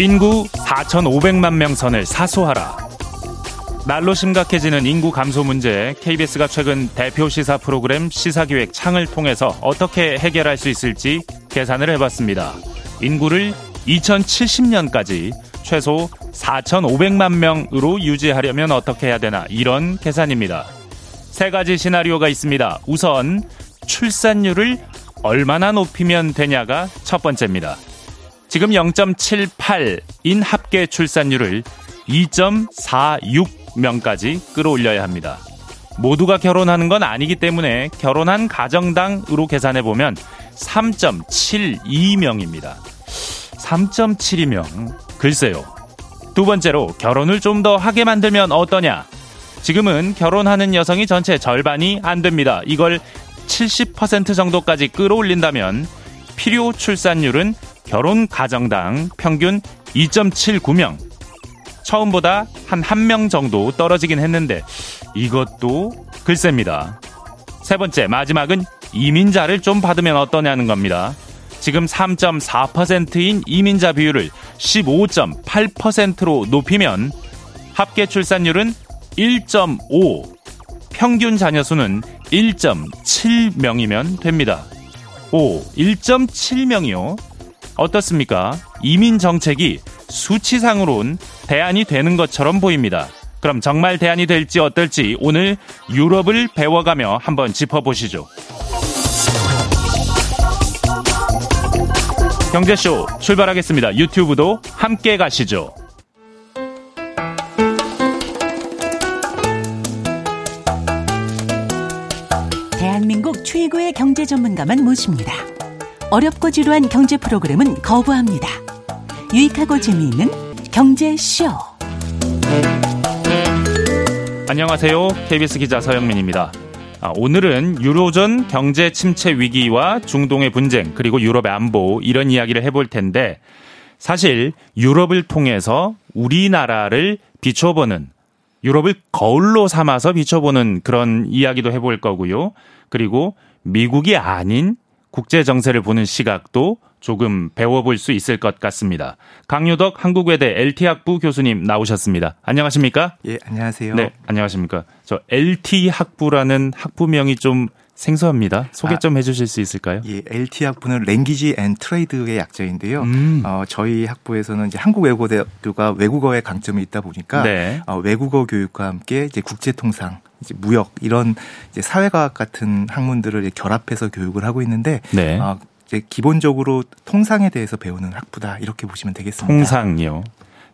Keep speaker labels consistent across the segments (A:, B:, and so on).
A: 인구 4,500만 명 선을 사수하라. 날로 심각해지는 인구 감소 문제, KBS가 최근 대표 시사 프로그램 시사기획 창을 통해서 어떻게 해결할 수 있을지 계산을 해봤습니다. 인구를 2070년까지 최소 4,500만 명으로 유지하려면 어떻게 해야 되나 이런 계산입니다. 세 가지 시나리오가 있습니다. 우선 출산율을 얼마나 높이면 되냐가 첫 번째입니다. 지금 0.78인 합계 출산율을 2.46명까지 끌어올려야 합니다. 모두가 결혼하는 건 아니기 때문에 결혼한 가정당으로 계산해 보면 3.72명입니다. 3.72명. 글쎄요. 두 번째로 결혼을 좀 더 하게 만들면 어떠냐? 지금은 결혼하는 여성이 전체 절반이 안 됩니다. 이걸 70% 정도까지 끌어올린다면 필요 출산율은 결혼 가정당 평균 2.79명. 처음보다 한한명 정도 떨어지긴 했는데 이것도 글쎄입니다. 세 번째, 마지막은 이민자를 좀 받으면 어떠냐는 겁니다. 지금 3.4%인 이민자 비율을 15.8%로 높이면 합계 출산율은 1.5, 평균 자녀 수는 1.7명이면 됩니다. 오, 1.7명이요? 어떻습니까? 이민 정책이 수치상으론 대안이 되는 것처럼 보입니다. 그럼 정말 대안이 될지 어떨지 오늘 유럽을 배워가며 한번 짚어보시죠. 경제쇼 출발하겠습니다. 유튜브도 함께 가시죠.
B: 최고의 경제 전문가만 모십니다. 어렵고 지루한 경제 프로그램은 거부합니다. 유익하고 재미있는 경제쇼.
A: 안녕하세요. KBS 기자 서영민입니다. 아, 오늘은 유로존 경제 침체 위기와 중동의 분쟁 그리고 유럽의 안보 이런 이야기를 해볼 텐데 사실 유럽을 통해서 우리나라를 비춰보는 유럽을 거울로 삼아서 비춰보는 그런 이야기도 해볼 거고요. 그리고 미국이 아닌 국제 정세를 보는 시각도 조금 배워볼 수 있을 것 같습니다. 강유덕 한국외대 LT학부 교수님 나오셨습니다. 안녕하십니까?
C: 예, 안녕하세요.
A: 네, 안녕하십니까? 저 LT학부라는 학부명이 좀 생소합니다. 소개 좀 아, 해주실 수 있을까요?
C: 예, LT 학부는 Language and Trade의 약자인데요. 음. 어, 저희 학부에서는 이제 한국 외국어대학교가 외국어에 강점이 있다 보니까 네. 어, 외국어 교육과 함께 이제 국제통상 이제 무역 이런 이제 사회과학 같은 학문들을 결합해서 교육을 하고 있는데 네. 어, 이제 기본적으로 통상에 대해서 배우는 학부다 이렇게 보시면 되겠습니다.
A: 통상이요.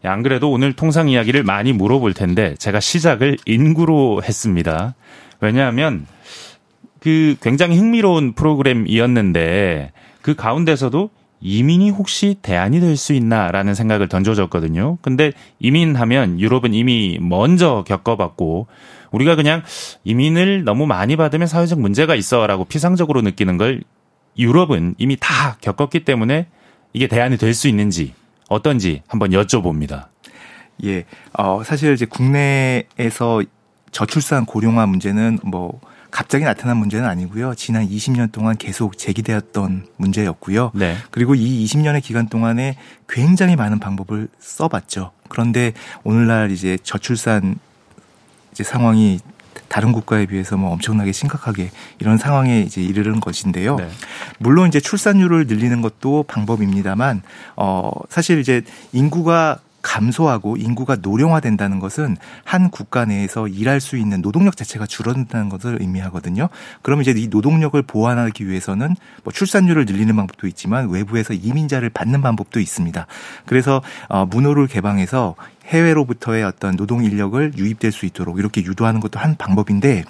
A: 안 그래도 오늘 통상 이야기를 많이 물어볼 텐데 제가 시작을 인구로 했습니다. 왜냐하면 그 굉장히 흥미로운 프로그램이었는데 그 가운데서도 이민이 혹시 대안이 될 수 있나라는 생각을 던져줬거든요. 근데 이민하면 유럽은 이미 먼저 겪어봤고 우리가 그냥 이민을 너무 많이 받으면 사회적 문제가 있어라고 피상적으로 느끼는 걸 유럽은 이미 다 겪었기 때문에 이게 대안이 될 수 있는지 어떤지 한번 여쭤봅니다.
C: 예, 어, 사실 이제 국내에서 저출산 고령화 문제는 뭐 갑자기 나타난 문제는 아니고요. 지난 20년 동안 계속 제기되었던 문제였고요. 네. 그리고 이 20년의 기간 동안에 굉장히 많은 방법을 써봤죠. 그런데 오늘날 이제 저출산 이제 상황이 다른 국가에 비해서 뭐 엄청나게 심각하게 이런 상황에 이제 이르는 것인데요. 네. 물론 이제 출산율을 늘리는 것도 방법입니다만 어 사실 이제 인구가 감소하고 인구가 노령화된다는 것은 한 국가 내에서 일할 수 있는 노동력 자체가 줄어든다는 것을 의미하거든요. 그러면 이제 이 노동력을 보완하기 위해서는 뭐 출산율을 늘리는 방법도 있지만 외부에서 이민자를 받는 방법도 있습니다. 그래서 어 문호를 개방해서 해외로부터의 어떤 노동 인력을 유입될 수 있도록 이렇게 유도하는 것도 한 방법인데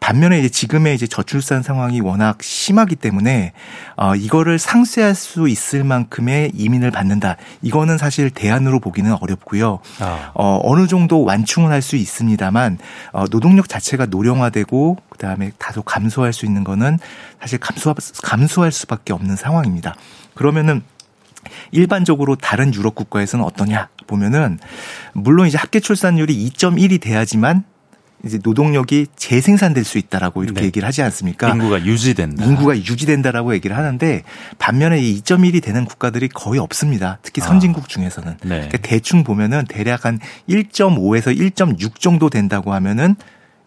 C: 반면에 이제 지금의 이제 저출산 상황이 워낙 심하기 때문에 어 이거를 상쇄할 수 있을 만큼의 이민을 받는다. 이거는 사실 대안으로 보기는 어렵고요. 아. 어 어느 정도 완충은 할 수 있습니다만 어 노동력 자체가 노령화되고 그다음에 다소 감소할 수 있는 거는 사실 감소 감소할 수밖에 없는 상황입니다. 그러면은 일반적으로 다른 유럽 국가에서는 어떠냐 보면은 물론 이제 합계 출산율이 2.1이 돼야지만 이제 노동력이 재생산될 수 있다라고 이렇게 네. 얘기를 하지 않습니까?
A: 인구가 유지된다.
C: 인구가 유지된다라고 얘기를 하는데 반면에 이 2.1이 되는 국가들이 거의 없습니다. 특히 선진국 아. 중에서는. 네. 그러니까 대충 보면은 대략 한 1.5에서 1.6 정도 된다고 하면은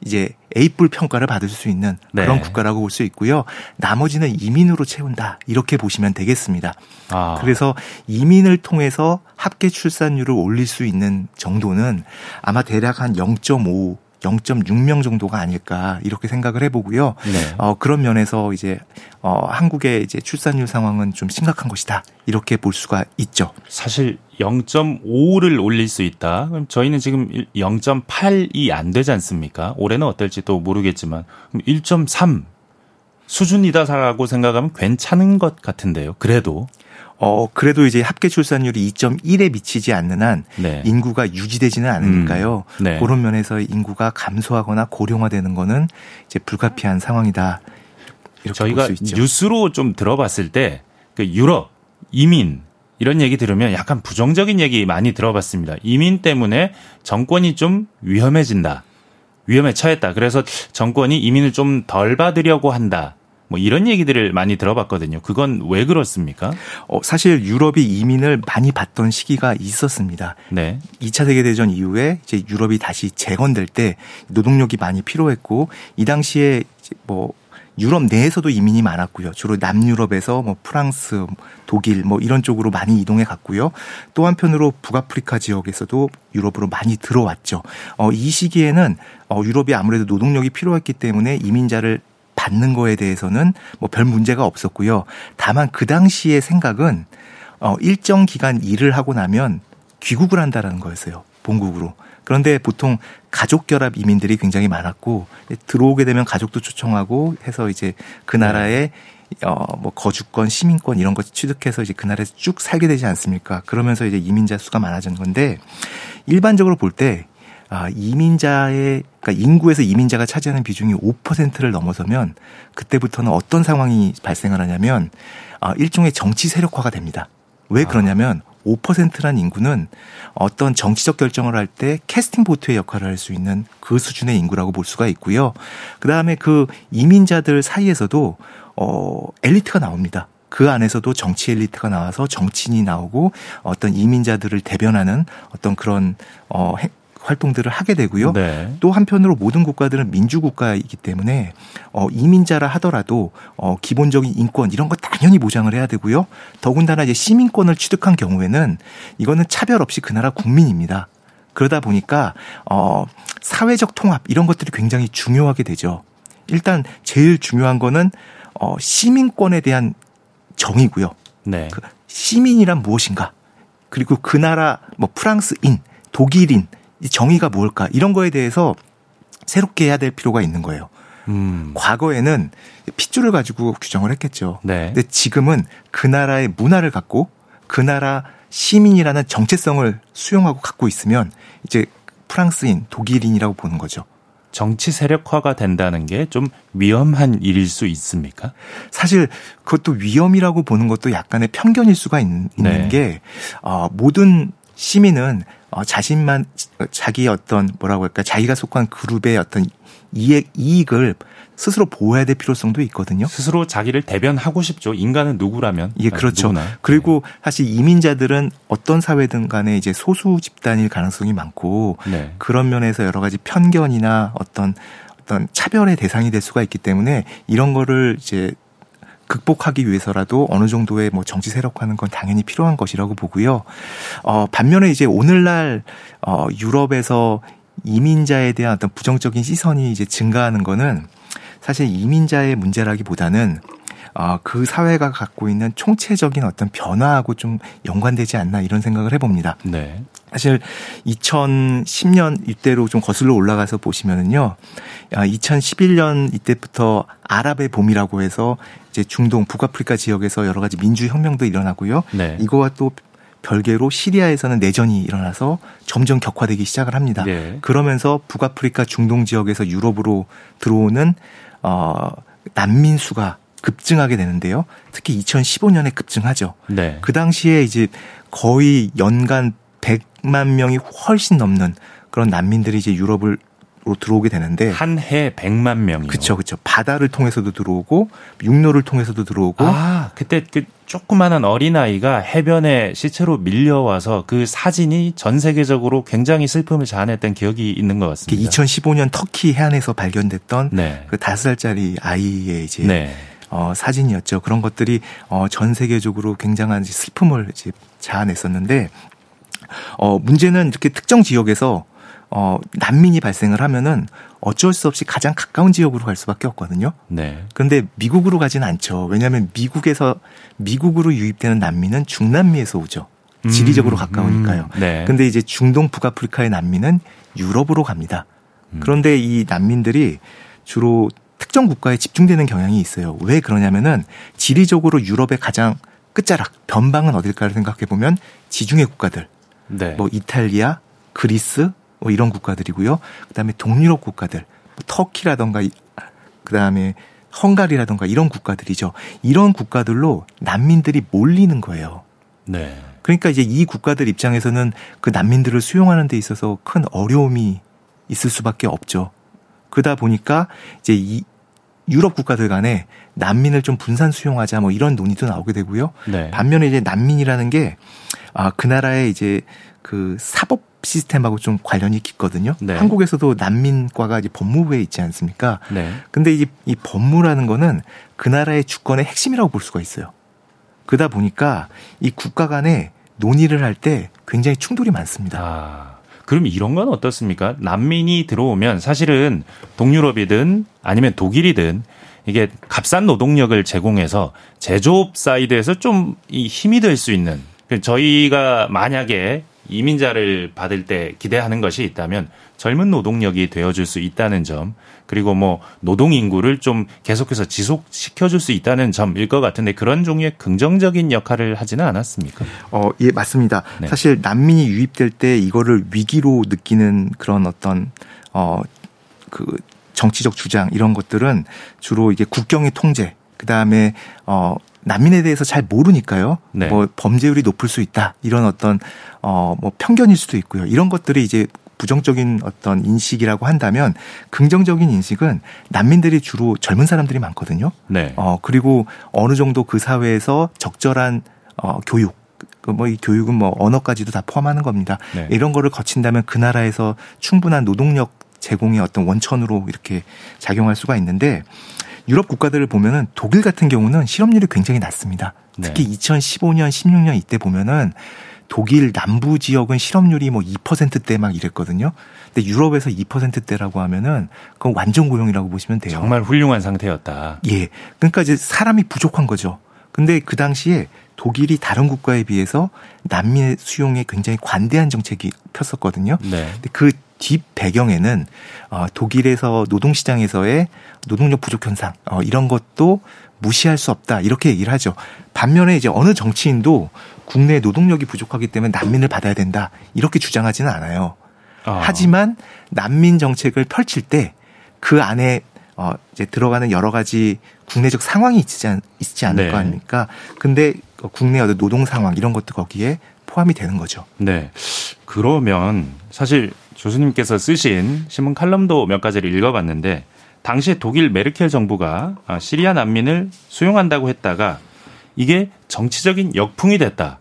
C: 이제 A뿔 평가를 받을 수 있는 그런 네. 국가라고 볼 수 있고요. 나머지는 이민으로 채운다. 이렇게 보시면 되겠습니다. 아. 그래서 이민을 통해서 합계 출산율을 올릴 수 있는 정도는 아마 대략 한 0.5 0.6명 정도가 아닐까 이렇게 생각을 해보고요. 네. 어, 그런 면에서 이제 어, 한국의 이제 출산율 상황은 좀 심각한 것이다 이렇게 볼 수가 있죠.
A: 사실 0.5를 올릴 수 있다. 그럼 저희는 지금 0.8이 안 되지 않습니까? 올해는 어떨지 또 모르겠지만 1.3 수준이다라고 생각하면 괜찮은 것 같은데요. 그래도
C: 어, 그래도 이제 합계 출산율이 2.1에 미치지 않는 한 네. 인구가 유지되지는 않으니까요. 음. 네. 그런 면에서 인구가 감소하거나 고령화되는 거는 이제 불가피한 상황이다.
A: 이렇게 저희가 뉴스로 좀 들어봤을 때 그 유럽 이민 이런 얘기 들으면 약간 부정적인 얘기 많이 들어봤습니다. 이민 때문에 정권이 좀 위험해진다. 위험에 처했다. 그래서 정권이 이민을 좀 덜 받으려고 한다. 뭐 이런 얘기들을 많이 들어봤거든요. 그건 왜 그렇습니까?
C: 어, 사실 유럽이 이민을 많이 받던 시기가 있었습니다. 네. 2차 세계 대전 이후에 이제 유럽이 다시 재건될 때 노동력이 많이 필요했고 이 당시에 뭐 유럽 내에서도 이민이 많았고요. 주로 남유럽에서 뭐 프랑스, 독일 뭐 이런 쪽으로 많이 이동해 갔고요. 또 한편으로 북아프리카 지역에서도 유럽으로 많이 들어왔죠. 어, 이 시기에는 어, 유럽이 아무래도 노동력이 필요했기 때문에 이민자를 받는 거에 대해서는 뭐 별 문제가 없었고요. 다만 그 당시의 생각은 어 일정 기간 일을 하고 나면 귀국을 한다라는 거였어요. 본국으로. 그런데 보통 가족 결합 이민들이 굉장히 많았고 들어오게 되면 가족도 초청하고 해서 이제 그 나라의 어뭐 거주권, 시민권 이런 것 취득해서 이제 그 나라에서 쭉 살게 되지 않습니까? 그러면서 이제 이민자 수가 많아진 건데 일반적으로 볼 때 아, 이민자의 그러니까 인구에서 이민자가 차지하는 비중이 5%를 넘어서면 그때부터는 어떤 상황이 발생을 하냐면 아, 일종의 정치 세력화가 됩니다. 왜 아. 그러냐면 5%란 인구는 어떤 정치적 결정을 할 때 캐스팅 보트의 역할을 할 수 있는 그 수준의 인구라고 볼 수가 있고요. 그다음에 그 이민자들 사이에서도 어 엘리트가 나옵니다. 그 안에서도 정치 엘리트가 나와서 정치인이 나오고 어떤 이민자들을 대변하는 어떤 그런 어 활동들을 하게 되고요. 네. 또 한편으로 모든 국가들은 민주국가이기 때문에 어, 이민자라 하더라도 어, 기본적인 인권 이런 거 당연히 보장을 해야 되고요. 더군다나 이제 시민권을 취득한 경우에는 이거는 차별 없이 그 나라 국민입니다. 그러다 보니까 어, 사회적 통합 이런 것들이 굉장히 중요하게 되죠. 일단 제일 중요한 거는 어, 시민권에 대한 정의고요. 네. 그 시민이란 무엇인가? 그리고 그 나라 뭐 프랑스인, 독일인 이 정의가 뭘까 이런 거에 대해서 새롭게 해야 될 필요가 있는 거예요. 음. 과거에는 핏줄을 가지고 규정을 했겠죠. 네. 근데 지금은 그 나라의 문화를 갖고 그 나라 시민이라는 정체성을 수용하고 갖고 있으면 이제 프랑스인, 독일인이라고 보는 거죠.
A: 정치 세력화가 된다는 게 좀 위험한 일일 수 있습니까?
C: 사실 그것도 위험이라고 보는 것도 약간의 편견일 수가 있, 는 네. 게 어, 모든 시민은 어, 자신만 자기 어떤 뭐라고 할까 자기가 속한 그룹의 어떤 이익 이익을 스스로 보호해야 될 필요성도 있거든요.
A: 스스로 자기를 대변하고 싶죠. 인간은 누구라면.
C: 예, 그렇죠. 누구나. 그리고 네. 사실 이민자들은 어떤 사회든 간에 이제 소수 집단일 가능성이 많고 네. 그런 면에서 여러 가지 편견이나 어떤 어떤 차별의 대상이 될 수가 있기 때문에 이런 거를 이제 극복하기 위해서라도 어느 정도의 뭐 정치 세력화는 건 당연히 필요한 것이라고 보고요. 어, 반면에 이제 오늘날 어, 유럽에서 이민자에 대한 어떤 부정적인 시선이 이제 증가하는 거는 사실 이민자의 문제라기보다는 어, 그 사회가 갖고 있는 총체적인 어떤 변화하고 좀 연관되지 않나 이런 생각을 해봅니다. 네. 사실 2010년 이때로 좀 거슬러 올라가서 보시면은요, 2011년 아, 이때부터 아랍의 봄이라고 해서 이제 중동 북아프리카 지역에서 여러 가지 민주 혁명도 일어나고요. 네. 이거와 또 별개로 시리아에서는 내전이 일어나서 점점 격화되기 시작을 합니다. 네. 그러면서 북아프리카 중동 지역에서 유럽으로 들어오는 어 난민 수가 급증하게 되는데요. 특히 2015년에 급증하죠. 네. 그 당시에 이제 거의 연간 100만 명이 훨씬 넘는 그런 난민들이 이제 유럽을 들어오게 되는데
A: 한 해 100만 명이요.
C: 그렇죠. 그렇죠. 바다를 통해서도 들어오고 육로를 통해서도 들어오고
A: 아, 그때 그 조그마한 어린아이가 해변에 시체로 밀려와서 그 사진이 전 세계적으로 굉장히 슬픔을 자아냈던 기억이 있는 것 같습니다.
C: 2015년 터키 해안에서 발견됐던 네. 그 다섯 살짜리 아이의 이제 네. 어, 사진이었죠. 그런 것들이 어, 전 세계적으로 굉장한 슬픔을 이제 자아냈었는데 어, 문제는 이렇게 특정 지역에서 어, 난민이 발생을 하면은 어쩔 수 없이 가장 가까운 지역으로 갈 수밖에 없거든요. 네. 그런데 미국으로 가지는 않죠. 왜냐하면 미국에서 미국으로 유입되는 난민은 중남미에서 오죠. 지리적으로 음, 가까우니까요. 음, 네. 근데 이제 중동 북아프리카의 난민은 유럽으로 갑니다. 음. 그런데 이 난민들이 주로 특정 국가에 집중되는 경향이 있어요. 왜 그러냐면은 지리적으로 유럽의 가장 끝자락 변방은 어딜까를 생각해 보면 지중해 국가들, 네. 뭐 이탈리아, 그리스, 뭐 이런 국가들이고요. 그다음에 동유럽 국가들, 뭐 터키라던가 그다음에 헝가리라던가 이런 국가들이죠. 이런 국가들로 난민들이 몰리는 거예요. 네. 그러니까 이제 이 국가들 입장에서는 그 난민들을 수용하는 데 있어서 큰 어려움이 있을 수밖에 없죠. 그러다 보니까 이제 이 유럽 국가들 간에 난민을 좀 분산 수용하자 뭐 이런 논의도 나오게 되고요. 네. 반면에 이제 난민이라는 게 아, 그 나라의 이제 그 사법 시스템하고 좀 관련이 깊거든요. 네. 한국에서도 난민과가 이제 법무부에 있지 않습니까? 네. 근데 이, 이 법무라는 거는 그 나라의 주권의 핵심이라고 볼 수가 있어요. 그러다 보니까 이 국가 간에 논의를 할 때 굉장히 충돌이 많습니다. 아,
A: 그럼 이런 건 어떻습니까? 난민이 들어오면 사실은 동유럽이든 아니면 독일이든 이게 값싼 노동력을 제공해서 제조업 사이드에서 좀 이 힘이 될 수 있는 저희가 만약에 이민자를 받을 때 기대하는 것이 있다면 젊은 노동력이 되어줄 수 있다는 점 그리고 뭐 노동 인구를 좀 계속해서 지속시켜 줄 수 있다는 점일 것 같은데 그런 종류의 긍정적인 역할을 하지는 않았습니까?
C: 어, 예, 맞습니다. 네. 사실 난민이 유입될 때 이거를 위기로 느끼는 그런 어떤 어, 그 정치적 주장 이런 것들은 주로 이게 국경의 통제 그 다음에 어 난민에 대해서 잘 모르니까요. 네. 뭐 범죄율이 높을 수 있다 이런 어떤 어뭐 편견일 수도 있고요. 이런 것들이 이제 부정적인 어떤 인식이라고 한다면 긍정적인 인식은 난민들이 주로 젊은 사람들이 많거든요. 네. 어 그리고 어느 정도 그 사회에서 적절한 어 교육 그뭐이 교육은 뭐 언어까지도 다 포함하는 겁니다. 네. 이런 거를 거친다면 그 나라에서 충분한 노동력 제공의 어떤 원천으로 이렇게 작용할 수가 있는데 유럽 국가들을 보면은 독일 같은 경우는 실업률이 굉장히 낮습니다. 특히 네. 2015년, 16년 이때 보면은 독일 남부 지역은 실업률이 뭐 2%대 막 이랬거든요. 근데 유럽에서 2%대라고 하면은 그건 완전 고용이라고 보시면 돼요.
A: 정말 훌륭한 상태였다.
C: 예. 그러니까 이제 사람이 부족한 거죠. 근데 그 당시에 독일이 다른 국가에 비해서 난민 수용에 굉장히 관대한 정책이 폈었거든요. 네. 근데 그 뒷 배경에는 어, 독일에서 노동시장에서의 노동력 부족 현상 어, 이런 것도 무시할 수 없다 이렇게 얘기를 하죠. 반면에 이제 어느 정치인도 국내 노동력이 부족하기 때문에 난민을 받아야 된다 이렇게 주장하지는 않아요. 어. 하지만 난민 정책을 펼칠 때 그 안에 어 이제 들어가는 여러 가지 국내적 상황이 있지, 않, 있지 않을 네. 거 아닙니까? 근데 국내 어떤 노동 상황 이런 것도 거기에 포함이 되는 거죠.
A: 네. 그러면 사실 교수님께서 쓰신 신문 칼럼도 몇 가지를 읽어봤는데 당시에 독일 메르켈 정부가 아, 시리아 난민을 수용한다고 했다가 이게 정치적인 역풍이 됐다.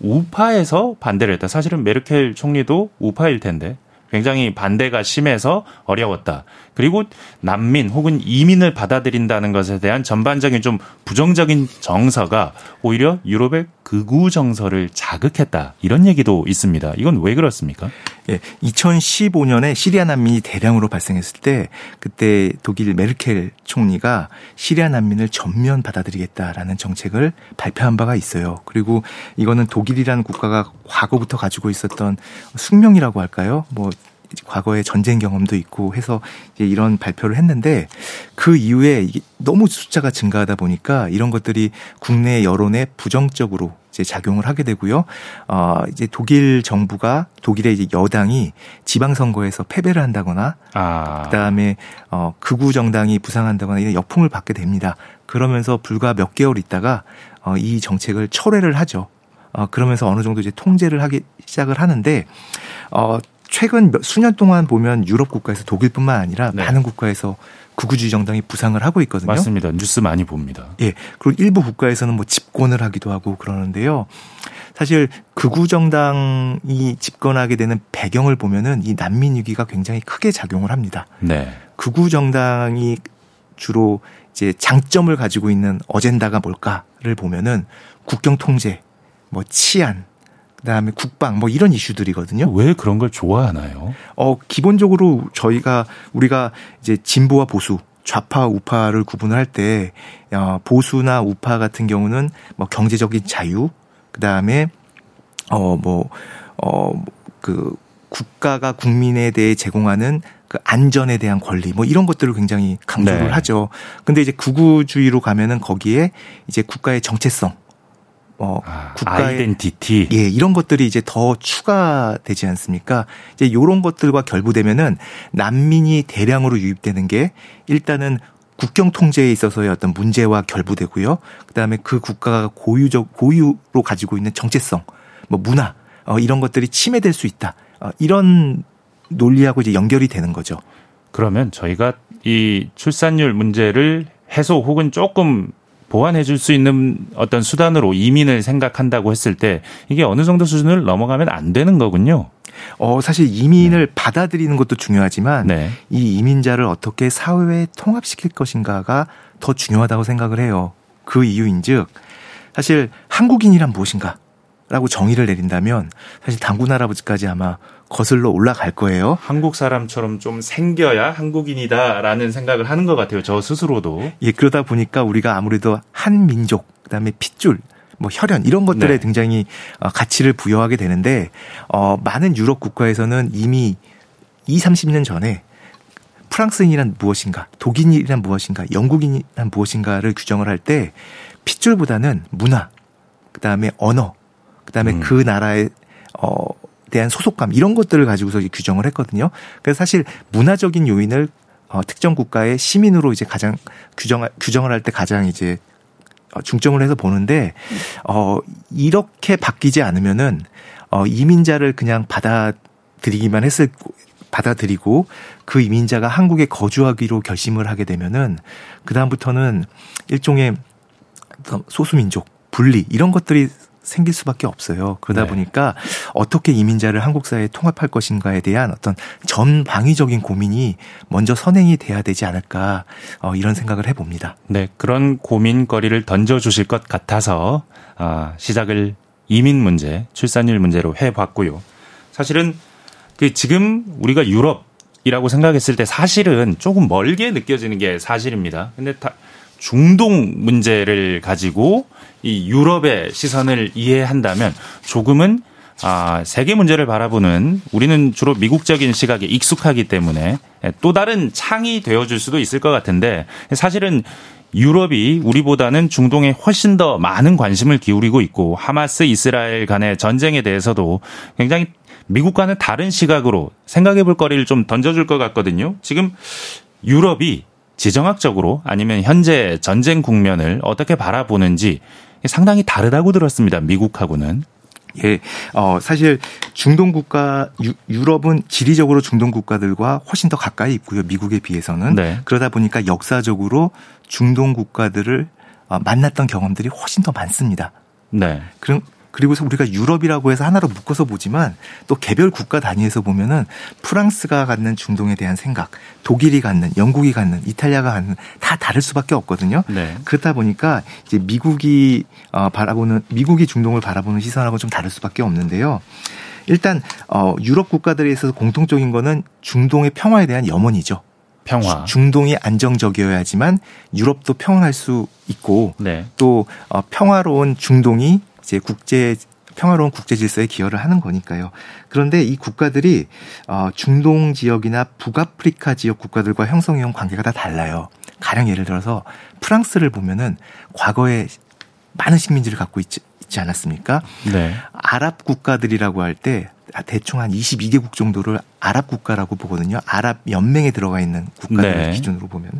A: 우파에서 반대를 했다. 사실은 메르켈 총리도 우파일 텐데 굉장히 반대가 심해서 어려웠다. 그리고 난민 혹은 이민을 받아들인다는 것에 대한 전반적인 좀 부정적인 정서가 오히려 유럽의 극우 정서를 자극했다. 이런 얘기도 있습니다. 이건 왜 그렇습니까?
C: 예, 2015년에 시리아 난민이 대량으로 발생했을 때 그때 독일 메르켈 총리가 시리아 난민을 전면 받아들이겠다라는 정책을 발표한 바가 있어요. 그리고 이거는 독일이라는 국가가 과거부터 가지고 있었던 숙명이라고 할까요? 뭐 과거에 전쟁 경험도 있고 해서 이제 이런 발표를 했는데 그 이후에 이게 너무 숫자가 증가하다 보니까 이런 것들이 국내 여론에 부정적으로 이제 작용을 하게 되고요. 어 이제 독일 정부가 독일의 이제 여당이 지방 선거에서 패배를 한다거나 아. 그다음에 어 극우 정당이 부상한다거나 이런 역풍을 받게 됩니다. 그러면서 불과 몇 개월 있다가 어 이 정책을 철회를 하죠. 어 그러면서 어느 정도 이제 통제를 하기 시작을 하는데 어 최근 수년 동안 보면 유럽 국가에서 독일뿐만 아니라 네. 많은 국가에서 극우주의 정당이 부상을 하고 있거든요.
A: 맞습니다. 뉴스 많이 봅니다.
C: 예. 그리고 일부 국가에서는 뭐 집권을 하기도 하고 그러는데요. 사실 극우 정당이 집권하게 되는 배경을 보면은 이 난민 위기가 굉장히 크게 작용을 합니다. 네. 극우 정당이 주로 이제 장점을 가지고 있는 어젠다가 뭘까를 보면은 국경 통제, 뭐 치안, 그다음에 국방 뭐 이런 이슈들이거든요.
A: 왜 그런 걸 좋아하나요?
C: 어 기본적으로 저희가 우리가 이제 진보와 보수 좌파 우파를 구분을 할때 어, 보수나 우파 같은 경우는 뭐 경제적인 자유 그다음에 어 뭐 어 그 국가가 국민에 대해 제공하는 그 안전에 대한 권리 뭐 이런 것들을 굉장히 강조를 네. 하죠. 근데 이제 극우주의로 가면은 거기에 이제 국가의 정체성
A: 어 아, 국가의 아이덴티티
C: 예 이런 것들이 이제 더 추가되지 않습니까? 이제 요런 것들과 결부되면은 난민이 대량으로 유입되는 게 일단은 국경 통제에 있어서의 어떤 문제와 결부되고요. 그다음에 그 국가가 고유적 고유로 가지고 있는 정체성, 뭐 문화 어 이런 것들이 침해될 수 있다. 어 이런 논리하고 이제 연결이 되는 거죠.
A: 그러면 저희가 이 출산율 문제를 해소 혹은 조금 보완해 줄 수 있는 어떤 수단으로 이민을 생각한다고 했을 때 이게 어느 정도 수준을 넘어가면 안 되는 거군요.
C: 어, 사실 이민을 네. 받아들이는 것도 중요하지만 네. 이 이민자를 어떻게 사회에 통합시킬 것인가가 더 중요하다고 생각을 해요. 그 이유인즉 사실 한국인이란 무엇인가? 라고 정의를 내린다면 사실 당군 할아버지까지 아마 거슬러 올라갈 거예요.
A: 한국 사람처럼 좀 생겨야 한국인이다라는 생각을 하는 것 같아요. 저 스스로도.
C: 예, 그러다 보니까 우리가 아무래도 한 민족, 그다음에 핏줄, 뭐 혈연 이런 것들에 네. 굉장히 어, 가치를 부여하게 되는데 어 많은 유럽 국가에서는 이미 2, 30년 전에 프랑스인이란 무엇인가, 독일인이란 무엇인가, 영국인이란 무엇인가를 규정을 할 때 핏줄보다는 문화, 그다음에 언어, 그다음에 음. 그 나라의 어 대한 소속감 이런 것들을 가지고서 규정을 했거든요. 그래서 사실 문화적인 요인을 어, 특정 국가의 시민으로 이제 가장 규정 규정을 할 때 가장 이제 어, 중점을 해서 보는데 어 이렇게 바뀌지 않으면은 어 이민자를 그냥 받아들이기만 했을 받아들이고 그 이민자가 한국에 거주하기로 결심을 하게 되면은 그 다음부터는 일종의 소수민족 분리 이런 것들이 생길 수밖에 없어요. 그러다 네. 보니까 어떻게 이민자를 한국 사회에 통합할 것인가에 대한 어떤 전방위적인 고민이 먼저 선행이 돼야 되지 않을까 어, 이런 생각을 해봅니다.
A: 네, 그런 고민거리를 던져주실 것 같아서 아, 시작을 이민 문제, 출산율 문제로 해봤고요. 사실은 그 지금 우리가 유럽 이라고 생각했을 때 사실은 조금 멀게 느껴지는 게 사실입니다. 근데 다 중동 문제를 가지고 이 유럽의 시선을 이해한다면 조금은 아, 세계 문제를 바라보는 우리는 주로 미국적인 시각에 익숙하기 때문에 또 다른 창이 되어줄 수도 있을 것 같은데 사실은 유럽이 우리보다는 중동에 훨씬 더 많은 관심을 기울이고 있고 하마스 이스라엘 간의 전쟁에 대해서도 굉장히 미국과는 다른 시각으로 생각해 볼 거리를 좀 던져줄 것 같거든요. 지금 유럽이 지정학적으로 아니면 현재 전쟁 국면을 어떻게 바라보는지 상당히 다르다고 들었습니다. 미국하고는.
C: 예, 어, 사실 중동 국가, 유, 유럽은 지리적으로 중동 국가들과 훨씬 더 가까이 있고요. 미국에 비해서는. 네. 그러다 보니까 역사적으로 중동 국가들을 어, 만났던 경험들이 훨씬 더 많습니다. 네. 그럼 그리고서 우리가 유럽이라고 해서 하나로 묶어서 보지만 또 개별 국가 단위에서 보면은 프랑스가 갖는 중동에 대한 생각, 독일이 갖는, 영국이 갖는, 이탈리아가 갖는 다 다를 수밖에 없거든요. 네. 그렇다 보니까 이제 미국이 어 바라보는 미국이 중동을 바라보는 시선하고 좀 다를 수밖에 없는데요. 일단 어 유럽 국가들에 있어서 공통적인 거는 중동의 평화에 대한 염원이죠.
A: 평화.
C: 중동이 안정적이어야지만 유럽도 평화할 수 있고 네. 또 어, 평화로운 중동이 이제 국제 평화로운 국제 질서에 기여를 하는 거니까요. 그런데 이 국가들이 어 중동 지역이나 북아프리카 지역 국가들과 형성해온 관계가 다 달라요. 가령 예를 들어서 프랑스를 보면은 과거에 많은 식민지를 갖고 있지, 있지 않았습니까? 네. 아랍 국가들이라고 할 때 대충 한 22개국 정도를 아랍 국가라고 보거든요. 아랍 연맹에 들어가 있는 국가들 네. 기준으로 보면.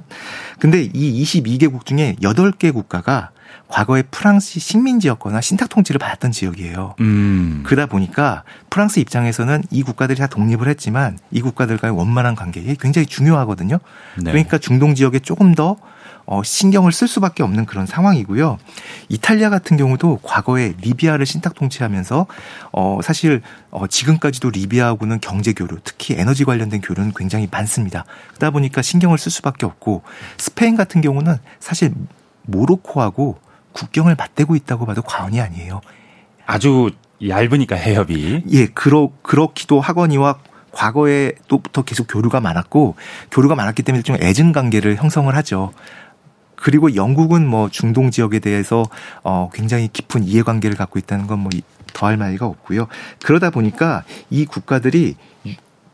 C: 근데 이 22개국 중에 8개 국가가 과거에 프랑스 식민지였거나 신탁 통치를 받았던 지역이에요. 음. 그러다 보니까 프랑스 입장에서는 이 국가들이 다 독립을 했지만 이 국가들과의 원만한 관계 이 굉장히 중요하거든요. 네. 그러니까 중동 지역에 조금 더 어, 신경을 쓸 수밖에 없는 그런 상황이고요. 이탈리아 같은 경우도 과거에 리비아를 신탁 통치하면서 어, 사실 어, 지금까지도 리비아하고는 경제 교류, 특히 에너지 관련된 교류는 굉장히 많습니다. 그러다 보니까 신경을 쓸 수밖에 없고 스페인 같은 경우는 사실 모로코하고 국경을 맞대고 있다고 봐도 과언이 아니에요.
A: 아주 얇으니까 해협이.
C: 예, 그러 그렇기도 하거니와 과거에 또부터 계속 교류가 많았고 교류가 많았기 때문에 좀 애증 관계를 형성을 하죠. 그리고 영국은 뭐 중동 지역에 대해서 어 굉장히 깊은 이해관계를 갖고 있다는 건 뭐 더할 말이가 없고요. 그러다 보니까 이 국가들이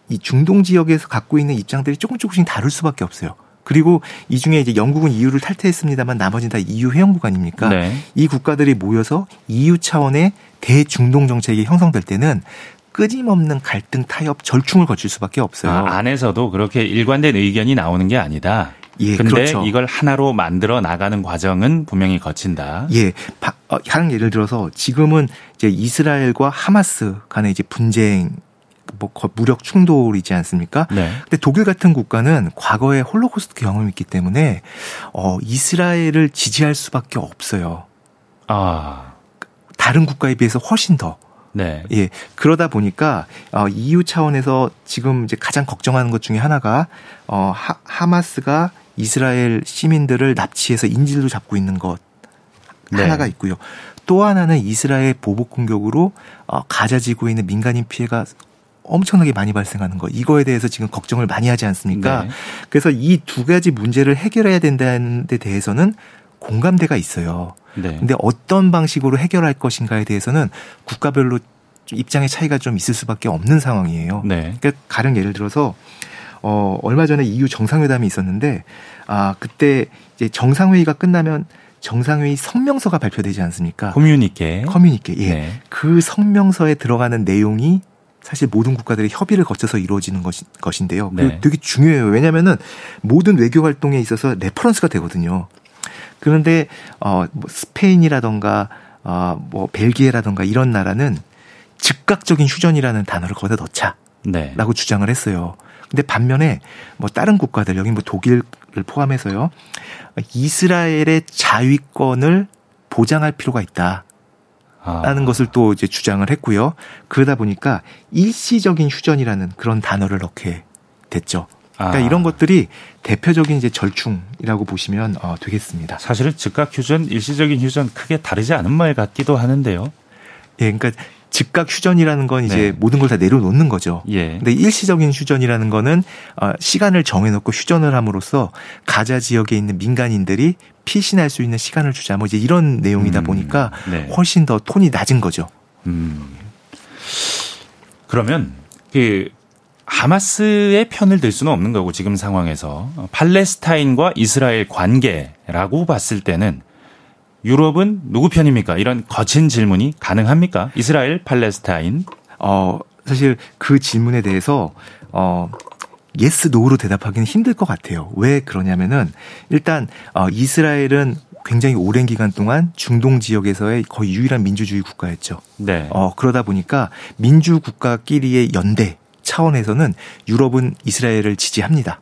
C: 이 중동 지역에서 갖고 있는 입장들이 조금 조금씩 다를 수밖에 없어요. 그리고 이 중에 이제 영국은 EU를 탈퇴했습니다만 나머지는 다 EU 회원국 아닙니까? 네. 이 국가들이 모여서 EU 차원의 대중동 정책이 형성될 때는 끊임없는 갈등, 타협, 절충을 거칠 수밖에 없어요.
A: 아, 안에서도 그렇게 일관된 의견이 나오는 게 아니다. 예, 근데 그렇죠. 이걸 하나로 만들어 나가는 과정은 분명히 거친다.
C: 예. 어, 하는 예를 들어서 지금은 이제 이스라엘과 하마스 간의 이제 분쟁 뭐 무력 충돌이지 않습니까? 네. 근데 독일 같은 국가는 과거에 홀로코스트 경험이 있기 때문에 어 이스라엘을 지지할 수밖에 없어요. 아. 다른 국가에 비해서 훨씬 더 네. 예. 그러다 보니까 어 EU 차원에서 지금 이제 가장 걱정하는 것 중에 하나가 어 하, 하마스가 이스라엘 시민들을 납치해서 인질로 잡고 있는 것 네. 하나가 있고요. 또 하나는 이스라엘 보복 공격으로 어, 가자 지구에 있는 민간인 피해가 엄청나게 많이 발생하는 거 이거에 대해서 지금 걱정을 많이 하지 않습니까? 네. 그래서 이 두 가지 문제를 해결해야 된다는 데 대해서는 공감대가 있어요. 네. 근데 어떤 방식으로 해결할 것인가에 대해서는 국가별로 입장의 차이가 좀 있을 수밖에 없는 상황이에요. 네. 그러니까 가령 예를 들어서 어, 얼마 전에 EU 정상회담이 있었는데, 아, 그때 이제 정상회의가 끝나면 정상회의 성명서가 발표되지 않습니까? Communiqué. Communiqué, 예. 네. 그 성명서에 들어가는 내용이 사실 모든 국가들이 협의를 거쳐서 이루어지는 것이, 것인데요. 네. 되게 중요해요. 왜냐면은 모든 외교 활동에 있어서 reference가 되거든요. 그런데, 어, 뭐 스페인이라던가, 어, 뭐 벨기에라던가 이런 나라는 즉각적인 휴전이라는 단어를 거기다 넣자. 네. 라고 주장을 했어요. 근데 반면에 뭐 다른 국가들 여기 뭐 독일을 포함해서요. 이스라엘의 자위권을 보장할 필요가 있다. 라는 아. 것을 또 이제 주장을 했고요. 그러다 보니까 일시적인 휴전이라는 그런 단어를 넣게 됐죠. 그러니까 아. 이런 것들이 대표적인 이제 절충이라고 보시면 어, 되겠습니다.
A: 사실은 즉각 휴전, 일시적인 휴전 크게 다르지 않은 말 같기도 하는데요.
C: 예, 그러니까 즉각 휴전이라는 건 이제 네. 모든 걸 다 내려놓는 거죠. 예. 근데 일시적인 휴전이라는 거는 어, 시간을 정해놓고 휴전을 함으로써 가자 지역에 있는 민간인들이 피신할 수 있는 시간을 주자 뭐 이제 이런 내용이다 음. 보니까 네. 훨씬 더 톤이 낮은 거죠. 음.
A: 그러면 그 하마스의 편을 들 수는 없는 거고 지금 상황에서 팔레스타인과 이스라엘 관계라고 봤을 때는 유럽은 누구 편입니까? 이런 거친 질문이 가능합니까? 이스라엘, 팔레스타인?
C: 어, 사실 그 질문에 대해서 어 yes no로 대답하기는 힘들 것 같아요. 왜 그러냐면은 일단 어 이스라엘은 굉장히 오랜 기간 동안 중동 지역에서의 거의 유일한 민주주의 국가였죠. 네. 어 그러다 보니까 민주 국가끼리의 연대 차원에서는 유럽은 이스라엘을 지지합니다.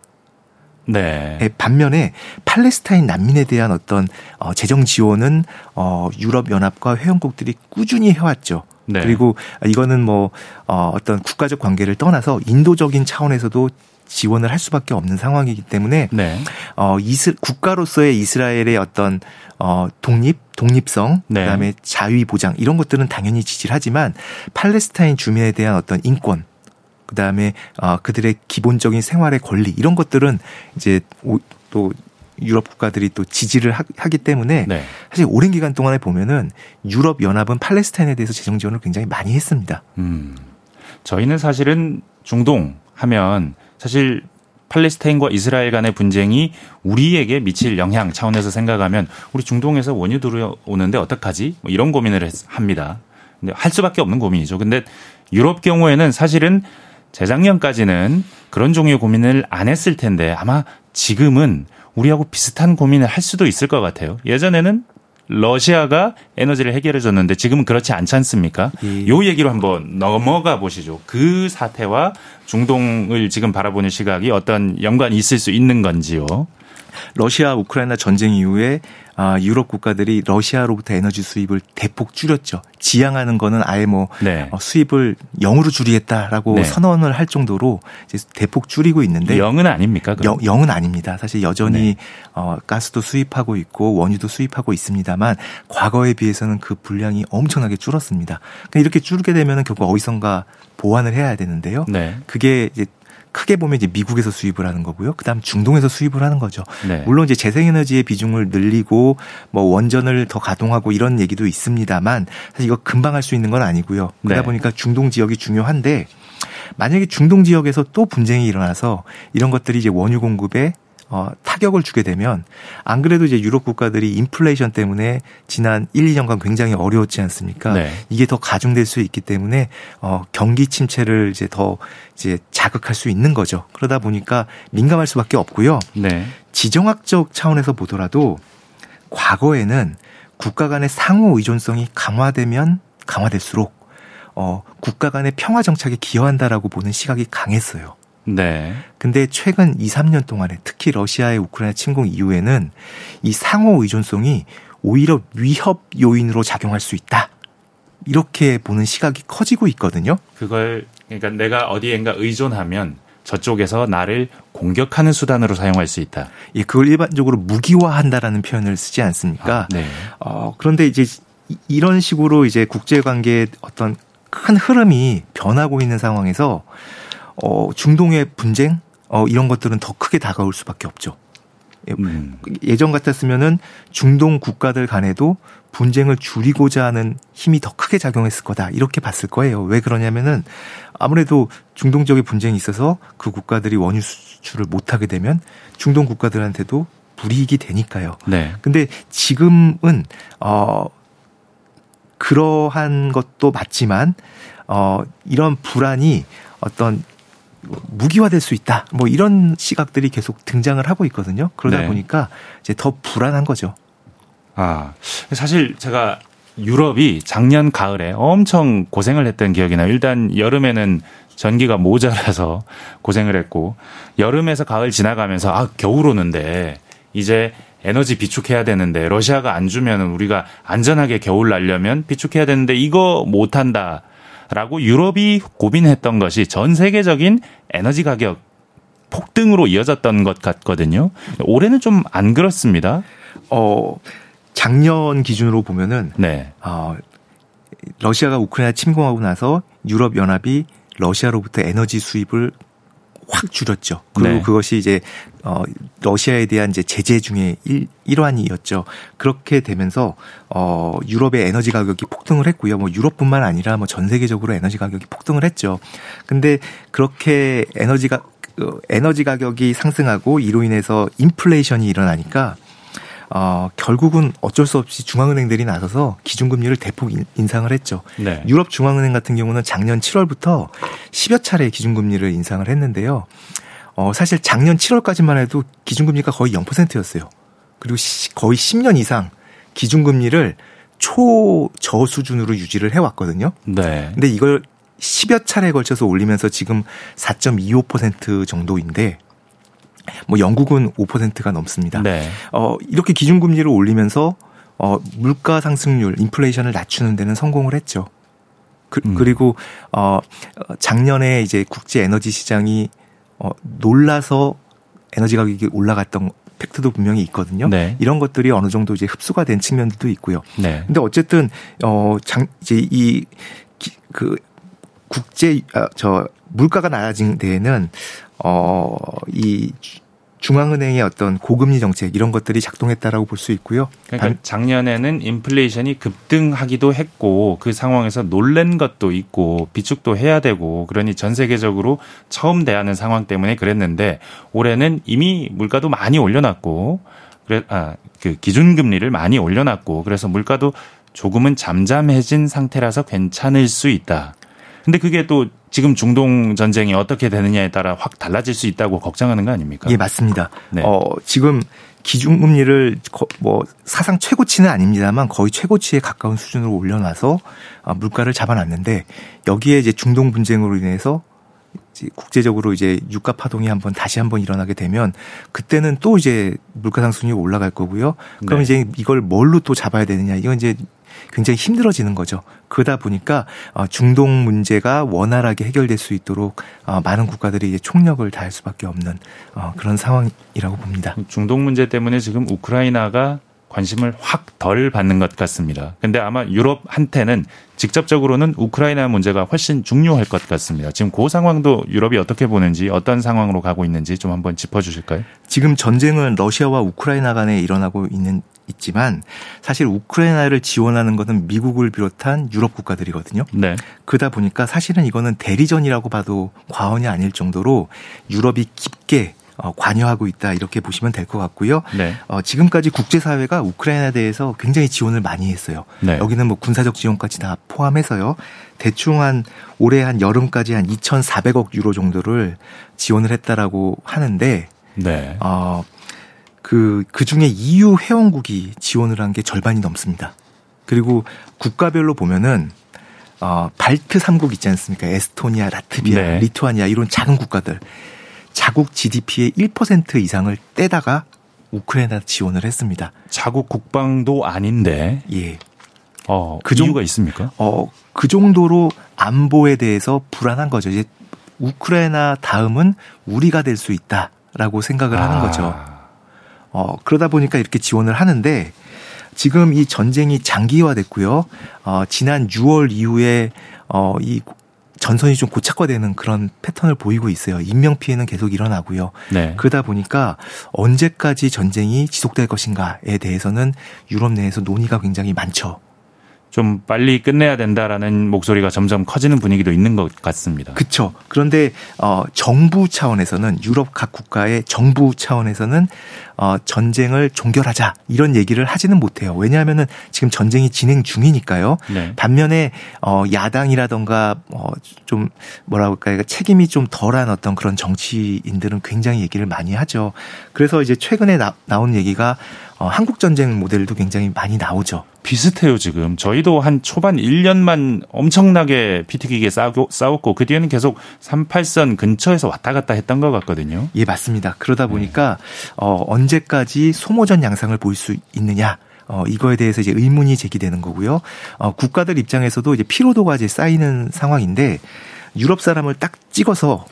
C: 네. 예, 반면에 팔레스타인 난민에 대한 어떤 어, 재정 지원은 어, 유럽 연합과 회원국들이 꾸준히 해왔죠. 네. 그리고 이거는 뭐 어, 어떤 국가적 관계를 떠나서 인도적인 차원에서도 지원을 할 수밖에 없는 상황이기 때문에 네. 어 이스 국가로서의 이스라엘의 어떤 어 독립 독립성 네. 그다음에 자위 보장 이런 것들은 당연히 지지를 하지만 팔레스타인 주민에 대한 어떤 인권 그다음에 어 그들의 기본적인 생활의 권리 이런 것들은 이제 또 유럽 국가들이 또 지지를 하기 때문에 네. 사실 오랜 기간 동안에 보면은 유럽 연합은 팔레스타인에 대해서 재정 지원을 굉장히 많이 했습니다. 음.
A: 저희는 사실은 중동 하면 사실 팔레스타인과 이스라엘 간의 분쟁이 우리에게 미칠 영향 차원에서 생각하면 우리 중동에서 원유 들어오는데 어떡하지? 뭐 이런 고민을 합니다. 근데 할 수밖에 없는 고민이죠. 근데 유럽 경우에는 사실은 재작년까지는 그런 종류의 고민을 안 했을 텐데 아마 지금은 우리하고 비슷한 고민을 할 수도 있을 것 같아요. 예전에는 러시아가 에너지를 해결해 줬는데 지금은 그렇지 않지 않습니까? 예. 요 얘기로 한번 넘어가 보시죠. 그 사태와 중동을 지금 바라보는 시각이 어떤 연관이 있을 수 있는 건지요.
C: 러시아 우크라이나 전쟁 이후에 아, 유럽 국가들이 러시아로부터 에너지 수입을 대폭 줄였죠. 지향하는 거는 아예 뭐 네. 어, 수입을 0으로 줄이겠다라고 네. 선언을 할 정도로 이제 대폭 줄이고 있는데
A: 0은 아닙니까?
C: 영, 0은 아닙니다. 사실 여전히 네. 어, 가스도 수입하고 있고 원유도 수입하고 있습니다만 과거에 비해서는 그 분량이 엄청나게 줄었습니다. 그러니까 이렇게 줄게 되면은 결국 어디선가 보완을 해야 되는데요. 네. 그게 이제 크게 보면 이제 미국에서 수입을 하는 거고요. 그다음 중동에서 수입을 하는 거죠. 네. 물론 이제 재생에너지의 비중을 늘리고 뭐 원전을 더 가동하고 이런 얘기도 있습니다만 사실 이거 금방 할 수 있는 건 아니고요. 그러다 네. 보니까 중동 지역이 중요한데 만약에 중동 지역에서 또 분쟁이 일어나서 이런 것들이 이제 원유 공급에 어, 타격을 주게 되면 안 그래도 이제 유럽 국가들이 인플레이션 때문에 지난 1, 2년간 굉장히 어려웠지 않습니까? 네. 이게 더 가중될 수 있기 때문에 어, 경기 침체를 이제 더 이제 자극할 수 있는 거죠. 그러다 보니까 민감할 수밖에 없고요. 네. 지정학적 차원에서 보더라도 과거에는 국가 간의 상호 의존성이 강화되면 강화될수록 어, 국가 간의 평화 정착에 기여한다라고 보는 시각이 강했어요. 네. 근데 최근 2, 3년 동안에 특히 러시아의 우크라이나 침공 이후에는 이 상호 의존성이 오히려 위협 요인으로 작용할 수 있다. 이렇게 보는 시각이 커지고 있거든요.
A: 그걸 그러니까 내가 어디엔가 의존하면 저쪽에서 나를 공격하는 수단으로 사용할 수 있다.
C: 예, 그걸 일반적으로 무기화한다라는 표현을 쓰지 않습니까? 아, 네. 어, 그런데 이제 이런 식으로 이제 국제 관계의 어떤 큰 흐름이 변하고 있는 상황에서 어, 중동의 분쟁 어, 이런 것들은 더 크게 다가올 수밖에 없죠. 예, 음. 예전 같았으면은 중동 국가들 간에도 분쟁을 줄이고자 하는 힘이 더 크게 작용했을 거다 이렇게 봤을 거예요. 왜 그러냐면은 아무래도 중동 지역에 분쟁이 있어서 그 국가들이 원유 수출을 못 하게 되면 중동 국가들한테도 불이익이 되니까요. 네. 근데 지금은 어 그러한 것도 맞지만 어 이런 불안이 어떤 무기화될 수 있다. 뭐 이런 시각들이 계속 등장을 하고 있거든요. 그러다 네. 보니까 이제 더 불안한 거죠.
A: 아, 사실 제가 유럽이 작년 가을에 엄청 고생을 했던 기억이 나요. 일단 여름에는 전기가 모자라서 고생을 했고 여름에서 가을 지나가면서 아, 겨울 오는데 이제 에너지 비축해야 되는데 러시아가 안 주면은 우리가 안전하게 겨울 날려면 비축해야 되는데 이거 못 한다. 라고 유럽이 고민했던 것이 전 세계적인 에너지 가격 폭등으로 이어졌던 것 같거든요. 올해는 좀 안 그렇습니다.
C: 어, 작년 기준으로 보면은 네. 어, 러시아가 우크라이나 침공하고 나서 유럽 연합이 러시아로부터 에너지 수입을 확 줄였죠. 그리고 네. 그것이 이제 어 러시아에 대한 이제 제재 중에 일, 일환이었죠. 그렇게 되면서 어 유럽의 에너지 가격이 폭등을 했고요. 뭐 유럽뿐만 아니라 뭐 전 세계적으로 에너지 가격이 폭등을 했죠. 근데 그렇게 에너지가 그 에너지 가격이 상승하고 이로 인해서 인플레이션이 일어나니까 어, 결국은 어쩔 수 없이 중앙은행들이 나서서 기준금리를 대폭 인상을 했죠. 네. 유럽 중앙은행 같은 경우는 작년 7월부터 10여 차례 기준금리를 인상을 했는데요. 어, 사실 작년 7월까지만 해도 기준금리가 거의 0%였어요. 그리고 시, 거의 10년 이상 기준금리를 초저 수준으로 유지를 해왔거든요. 네. 근데 이걸 10여 차례에 걸쳐서 올리면서 지금 4.25% 정도인데 뭐 영국은 5%가 넘습니다. 네. 어, 이렇게 기준금리를 올리면서 어, 물가 상승률, 인플레이션을 낮추는 데는 성공을 했죠. 그, 음. 리고 어, 작년에 이제 국제 에너지 시장이 어, 놀라서 에너지 가격이 올라갔던 팩트도 분명히 있거든요. 네. 이런 것들이 어느 정도 이제 흡수가 된 측면들도 있고요. 네. 근데 어쨌든 어, 장, 이제 이 그 국제 아, 저 물가가 낮아진 데에는 어, 이 중앙은행의 어떤 고금리 정책 이런 것들이 작동했다라고 볼 수 있고요.
A: 그러니까 작년에는 인플레이션이 급등하기도 했고 그 상황에서 놀란 것도 있고 비축도 해야 되고 그러니 전 세계적으로 처음 대하는 상황 때문에 그랬는데 올해는 이미 물가도 많이 올려놨고 그래 아 그 기준 금리를 많이 올려놨고 그래서 물가도 조금은 잠잠해진 상태라서 괜찮을 수 있다. 근데 그게 또 지금 중동 전쟁이 어떻게 되느냐에 따라 확 달라질 수 있다고 걱정하는 거 아닙니까?
C: 예, 맞습니다. 네. 어, 지금 기준금리를 뭐 사상 최고치는 아닙니다만 거의 최고치에 가까운 수준으로 올려놔서 아, 물가를 잡아놨는데 여기에 이제 중동 분쟁으로 인해서 국제적으로 이제 유가 파동이 한번 다시 한번 일어나게 되면 그때는 또 이제 물가 상승률이 올라갈 거고요. 그럼 네. 이제 이걸 뭘로 또 잡아야 되느냐 이건 이제 굉장히 힘들어지는 거죠. 그러다 보니까 어, 중동 문제가 원활하게 해결될 수 있도록 어, 많은 국가들이 이제 총력을 다할 수밖에 없는 어, 그런 상황이라고 봅니다.
A: 중동 문제 때문에 지금 우크라이나가 관심을 확 덜 받는 것 같습니다. 근데 아마 유럽한테는 직접적으로는 우크라이나 문제가 훨씬 중요할 것 같습니다. 지금 그 상황도 유럽이 어떻게 보는지 어떤 상황으로 가고 있는지 좀 한번 짚어 주실까요?
C: 지금 전쟁은 러시아와 우크라이나 간에 일어나고 있는 있지만 사실 우크라이나를 지원하는 것은 미국을 비롯한 유럽 국가들이거든요. 네. 그러다 보니까 사실은 이거는 대리전이라고 봐도 과언이 아닐 정도로 유럽이 깊게 어, 관여하고 있다 이렇게 보시면 될 것 같고요. 네. 어, 지금까지 국제사회가 우크라이나에 대해서 굉장히 지원을 많이 했어요. 네. 여기는 뭐 군사적 지원까지 다 포함해서요. 대충 한 올해 한 여름까지 한 2,400억 유로 정도를 지원을 했다라고 하는데 네. 어, 그, 그 중에 EU 회원국이 지원을 한 게 절반이 넘습니다. 그리고 국가별로 보면은 어, 발트 3국 있지 않습니까? 에스토니아, 라트비아, 네. 리투아니아 이런 작은 국가들 자국 GDP의 1% 이상을 떼다가 우크라이나 지원을 했습니다.
A: 자국 국방도 아닌데.
C: 예.
A: 어, 그 이유가 있습니까?
C: 어, 그 정도로 안보에 대해서 불안한 거죠. 이제 우크라이나 다음은 우리가 될 수 있다라고 생각을 아. 하는 거죠. 어, 그러다 보니까 이렇게 지원을 하는데 지금 이 전쟁이 장기화됐고요. 어, 지난 6월 이후에 어, 이 전선이 좀 고착화되는 그런 패턴을 보이고 있어요. 인명 피해는 계속 일어나고요. 네. 그러다 보니까 언제까지 전쟁이 지속될 것인가에 대해서는 유럽 내에서 논의가 굉장히 많죠.
A: 좀 빨리 끝내야 된다라는 목소리가 점점 커지는 분위기도 있는 것 같습니다.
C: 그렇죠. 그런데 어 정부 차원에서는 유럽 각 국가의 정부 차원에서는 어 전쟁을 종결하자 이런 얘기를 하지는 못해요. 왜냐하면은 지금 전쟁이 진행 중이니까요. 네. 반면에 어 야당이라던가 어좀 뭐라고 할까요? 책임이 좀 덜한 어떤 그런 정치인들은 굉장히 얘기를 많이 하죠. 그래서 이제 최근에 나, 나온 얘기가 어, 한국 전쟁 모델도 굉장히 많이 나오죠.
A: 비슷해요, 지금. 저희도 한 초반 1년만 엄청나게 피튀기게 싸우고, 싸웠고, 그 뒤에는 계속 38선 근처에서 왔다 갔다 했던 것 같거든요.
C: 예, 맞습니다. 그러다 네. 보니까, 네. 어, 언제까지 소모전 양상을 볼수 있느냐. 어, 이거에 대해서 이제 의문이 제기되는 거고요. 어, 국가들 입장에서도 이제 피로도가 이제 쌓이는 상황인데, 유럽 사람을 딱 찍어서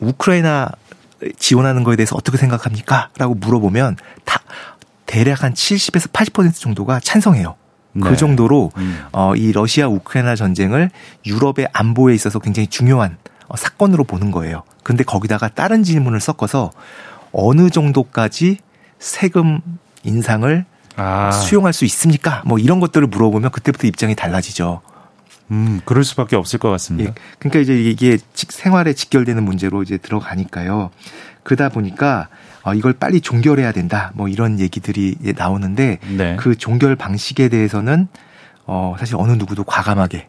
C: 우크라이나 지원하는 거에 대해서 어떻게 생각합니까? 라고 물어보면 다 대략 한 70에서 80% 정도가 찬성해요. 그 네. 그 정도로 음. 어, 이 러시아 우크라이나 전쟁을 유럽의 안보에 있어서 굉장히 중요한 어, 사건으로 보는 거예요. 근데 거기다가 다른 질문을 섞어서 어느 정도까지 세금 인상을 아. 수용할 수 있습니까? 뭐 이런 것들을 물어보면 그때부터 입장이 달라지죠.
A: 음, 그럴 수밖에 없을 것 같습니다. 예,
C: 그러니까 이제 이게 생활에 직결되는 문제로 이제 들어가니까요. 그러다 보니까 어, 이걸 빨리 종결해야 된다. 뭐 이런 얘기들이 나오는데 네. 그 종결 방식에 대해서는 어, 사실 어느 누구도 과감하게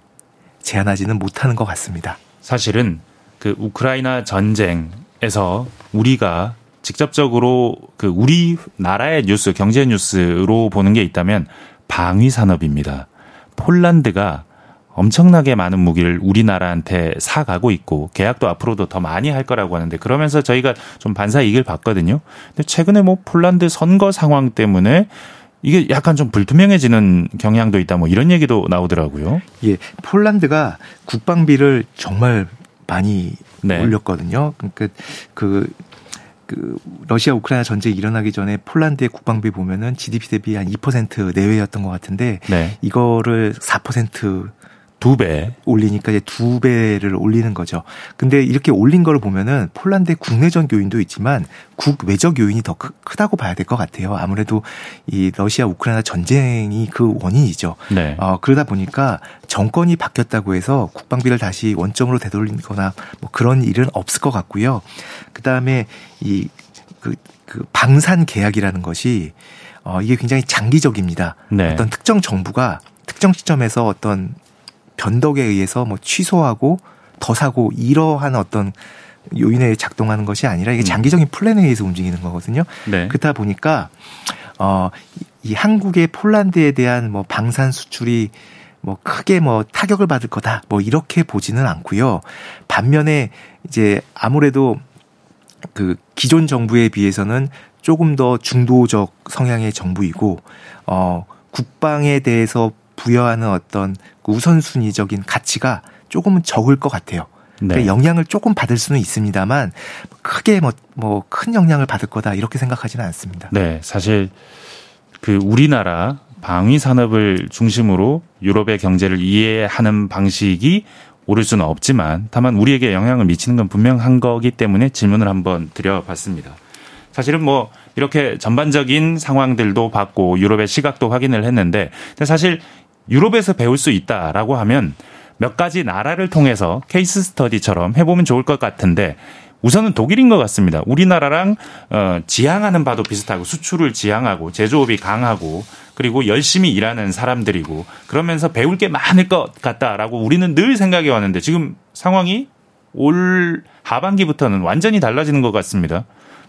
C: 제안하지는 못하는 것 같습니다.
A: 사실은 그 우크라이나 전쟁에서 우리가 직접적으로 그 우리 나라의 뉴스, 경제 뉴스로 보는 게 있다면 방위 산업입니다. 폴란드가 엄청나게 많은 무기를 우리나라한테 사가고 있고 계약도 앞으로도 더 많이 할 거라고 하는데 그러면서 저희가 좀 반사 이익을 봤거든요. 근데 최근에 뭐 폴란드 선거 상황 때문에 이게 약간 좀 불투명해지는 경향도 있다 뭐 이런 얘기도 나오더라고요.
C: 예. 폴란드가 국방비를 정말 많이 네. 올렸거든요. 그러니까 그, 그 러시아 우크라이나 전쟁이 일어나기 전에 폴란드의 국방비 보면은 GDP 대비 한 2% 내외였던 것 같은데 네. 이거를 4% 두 배. 올리니까 이제 두 배를 올리는 거죠. 근데 이렇게 올린 걸 보면은 폴란드의 국내적 요인도 있지만 국외적 요인이 더 크, 다고 봐야 될 것 같아요. 아무래도 이 러시아 우크라이나 전쟁이 그 원인이죠. 네. 어, 그러다 보니까 정권이 바뀌었다고 해서 국방비를 다시 원점으로 되돌리거나 뭐 그런 일은 없을 것 같고요. 그 다음에 이 그, 그 방산 계약이라는 것이 어, 이게 굉장히 장기적입니다. 네. 어떤 특정 정부가 특정 시점에서 어떤 변덕에 의해서 뭐 취소하고 더 사고 이러한 어떤 요인에 작동하는 것이 아니라 이게 음. 장기적인 플랜에 의해서 움직이는 거거든요. 네. 그렇다 보니까 어, 이 한국의 폴란드에 대한 뭐 방산 수출이 뭐 크게 뭐 타격을 받을 거다 뭐 이렇게 보지는 않고요. 반면에 이제 아무래도 그 기존 정부에 비해서는 조금 더 중도적 성향의 정부이고 어 국방에 대해서 부여하는 어떤 우선순위적인 가치가 조금은 적을 것 같아요. 네. 그러니까 영향을 조금 받을 수는 있습니다만 크게 뭐 뭐 큰 영향을 받을 거다 이렇게 생각하지는 않습니다.
A: 네, 사실 그 우리나라 방위 산업을 중심으로 유럽의 경제를 이해하는 방식이 옳을 수는 없지만 다만 우리에게 영향을 미치는 건 분명한 거기 때문에 질문을 한번 드려봤습니다. 사실은 뭐 이렇게 전반적인 상황들도 봤고 유럽의 시각도 확인을 했는데 사실 유럽에서 배울 수 있다라고 하면 몇 가지 나라를 통해서 케이스 스터디처럼 해보면 좋을 것 같은데 우선은 독일인 것 같습니다. 우리나라랑 어, 지향하는 바도 비슷하고 수출을 지향하고 제조업이 강하고 그리고 열심히 일하는 사람들이고 그러면서 배울 게 많을 것 같다라고 우리는 늘 생각해 왔는데 지금 상황이 올 하반기부터는 완전히 달라지는 것 같습니다.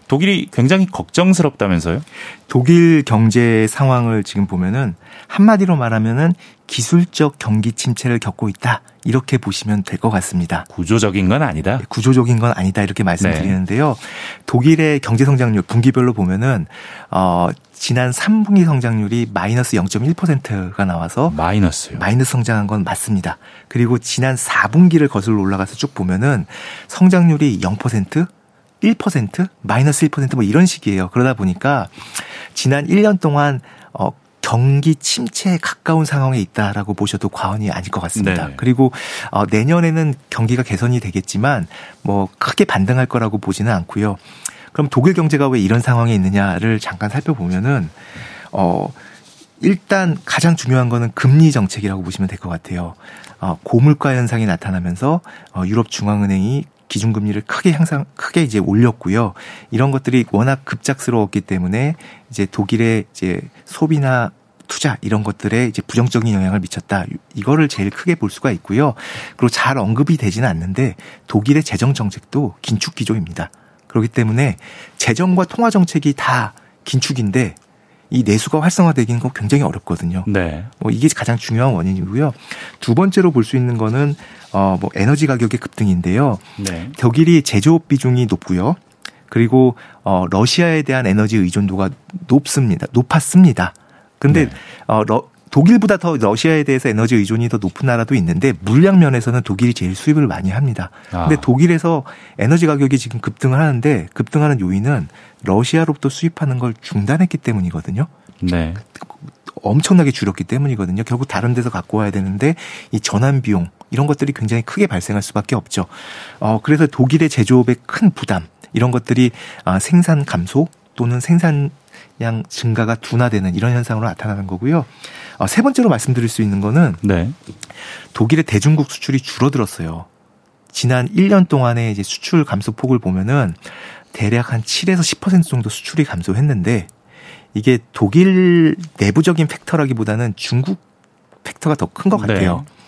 A: 독일이 굉장히 걱정스럽다면서요?
C: 독일 경제 상황을 지금 보면은 한마디로 말하면은 기술적 경기 침체를 겪고 있다. 이렇게 보시면 될 것 같습니다.
A: 구조적인 건 아니다. 네,
C: 구조적인 건 아니다. 이렇게 말씀드리는데요. 네. 독일의 경제 성장률 분기별로 보면은 어 지난 3분기 성장률이 마이너스 0.1%가 나와서
A: 마이너스요.
C: 마이너스 성장한 건 맞습니다. 그리고 지난 4분기를 거슬러 올라가서 쭉 보면은 성장률이 0%, 1%, 마이너스 1%뭐 이런 식이에요. 그러다 보니까 지난 1년 동안 어 경기 침체에 가까운 상황에 있다라고 보셔도 과언이 아닐 것 같습니다. 네. 그리고 어 내년에는 경기가 개선이 되겠지만 뭐 크게 반등할 거라고 보지는 않고요. 그럼 독일 경제가 왜 이런 상황에 있느냐를 잠깐 살펴보면은 어 일단 가장 중요한 거는 금리 정책이라고 보시면 될 것 같아요. 어, 고물가 현상이 나타나면서 어, 유럽 중앙은행이 기준금리를 크게 향상 크게 이제 올렸고요. 이런 것들이 워낙 급작스러웠기 때문에 이제 독일의 이제 소비나 투자 이런 것들에 이제 부정적인 영향을 미쳤다. 이거를 제일 크게 볼 수가 있고요. 그리고 잘 언급이 되지는 않는데 독일의 재정 정책도 긴축 기조입니다. 그렇기 때문에 재정과 통화 정책이 다 긴축인데 이 내수가 활성화되기는 거 굉장히 어렵거든요. 네. 뭐 이게 가장 중요한 원인이고요. 두 번째로 볼 수 있는 거는 어뭐 에너지 가격의 급등인데요. 네. 독일이 제조업 비중이 높고요. 그리고 어 러시아에 대한 에너지 의존도가 높습니다. 높았습니다. 근데 네. 어 러, 독일보다 더 러시아에 대해서 에너지 의존이 더 높은 나라도 있는데 물량 면에서는 독일이 제일 수입을 많이 합니다. 아. 근데 독일에서 에너지 가격이 지금 급등을 하는데 급등하는 요인은 러시아로부터 수입하는 걸 중단했기 때문이거든요. 네. 엄청나게 줄였기 때문이거든요. 결국 다른 데서 갖고 와야 되는데 이 전환 비용 이런 것들이 굉장히 크게 발생할 수밖에 없죠. 어 그래서 독일의 제조업의 큰 부담 이런 것들이 아, 생산 감소 또는 생산 양 증가가 둔화되는 이런 현상으로 나타나는 거고요. 어, 세 번째로 말씀드릴 수 있는 거는 네. 독일의 대중국 수출이 줄어들었어요. 지난 1년 동안의 이제 수출 감소 폭을 보면은 대략 한 7에서 10% 정도 수출이 감소했는데 이게 독일 내부적인 팩터라기보다는 중국 팩터가 더 큰것 네. 같아요. 네.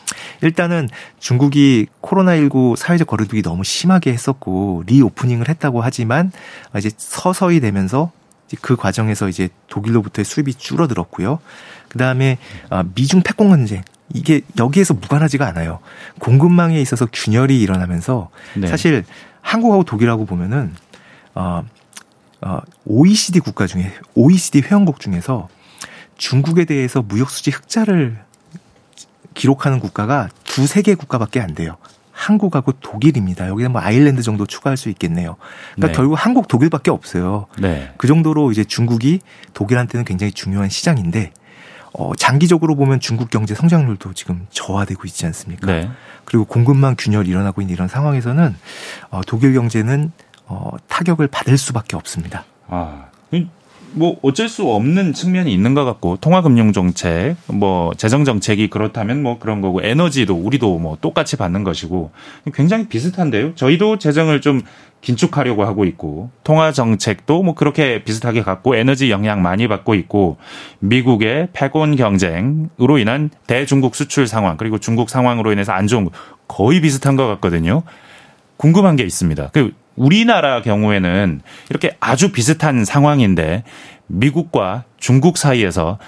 C: 일단은 중국이 코로나19 사회적 거리두기 너무 심하게 했었고 리오프닝을 했다고 하지만 이제 서서히 되면서 그 과정에서 이제 독일로부터의 수입이 줄어들었고요. 그 다음에 아, 미중 패권 전쟁 이게 여기에서 무관하지가 않아요. 공급망에 있어서 균열이 일어나면서 네. 사실 한국하고 독일하고 보면은 어, 어, OECD 국가 중에 OECD 회원국 중에서 중국에 대해서 무역 수지 흑자를 기록하는 국가가 두세 개 국가밖에 안 돼요. 한국하고 독일입니다. 여기는 뭐 아일랜드 정도 추가할 수 있겠네요. 그러니까 네. 결국 한국 독일밖에 없어요. 네. 그 정도로 이제 중국이 독일한테는 굉장히 중요한 시장인데 어 장기적으로 보면 중국 경제 성장률도 지금 저하되고 있지 않습니까? 네. 그리고 공급망 균열이 일어나고 있는 이런 상황에서는 어 독일 경제는 어 타격을 받을 수밖에 없습니다. 아.
A: 뭐 어쩔 수 없는 측면이 있는 것 같고 통화금융 정책, 뭐 재정 정책이 그렇다면 뭐 그런 거고 에너지도 우리도 뭐 똑같이 받는 것이고 굉장히 비슷한데요. 저희도 재정을 좀 긴축하려고 하고 있고 통화 정책도 뭐 그렇게 비슷하게 갖고 에너지 영향 많이 받고 있고 미국의 패권 경쟁으로 인한 대중국 수출 상황 그리고 중국 상황으로 인해서 안 좋은 거 거의 비슷한 것 같거든요. 궁금한 게 있습니다. 그 우리나라 경우에는 이렇게 아주 비슷한 상황인데 미국과 중국 사이에서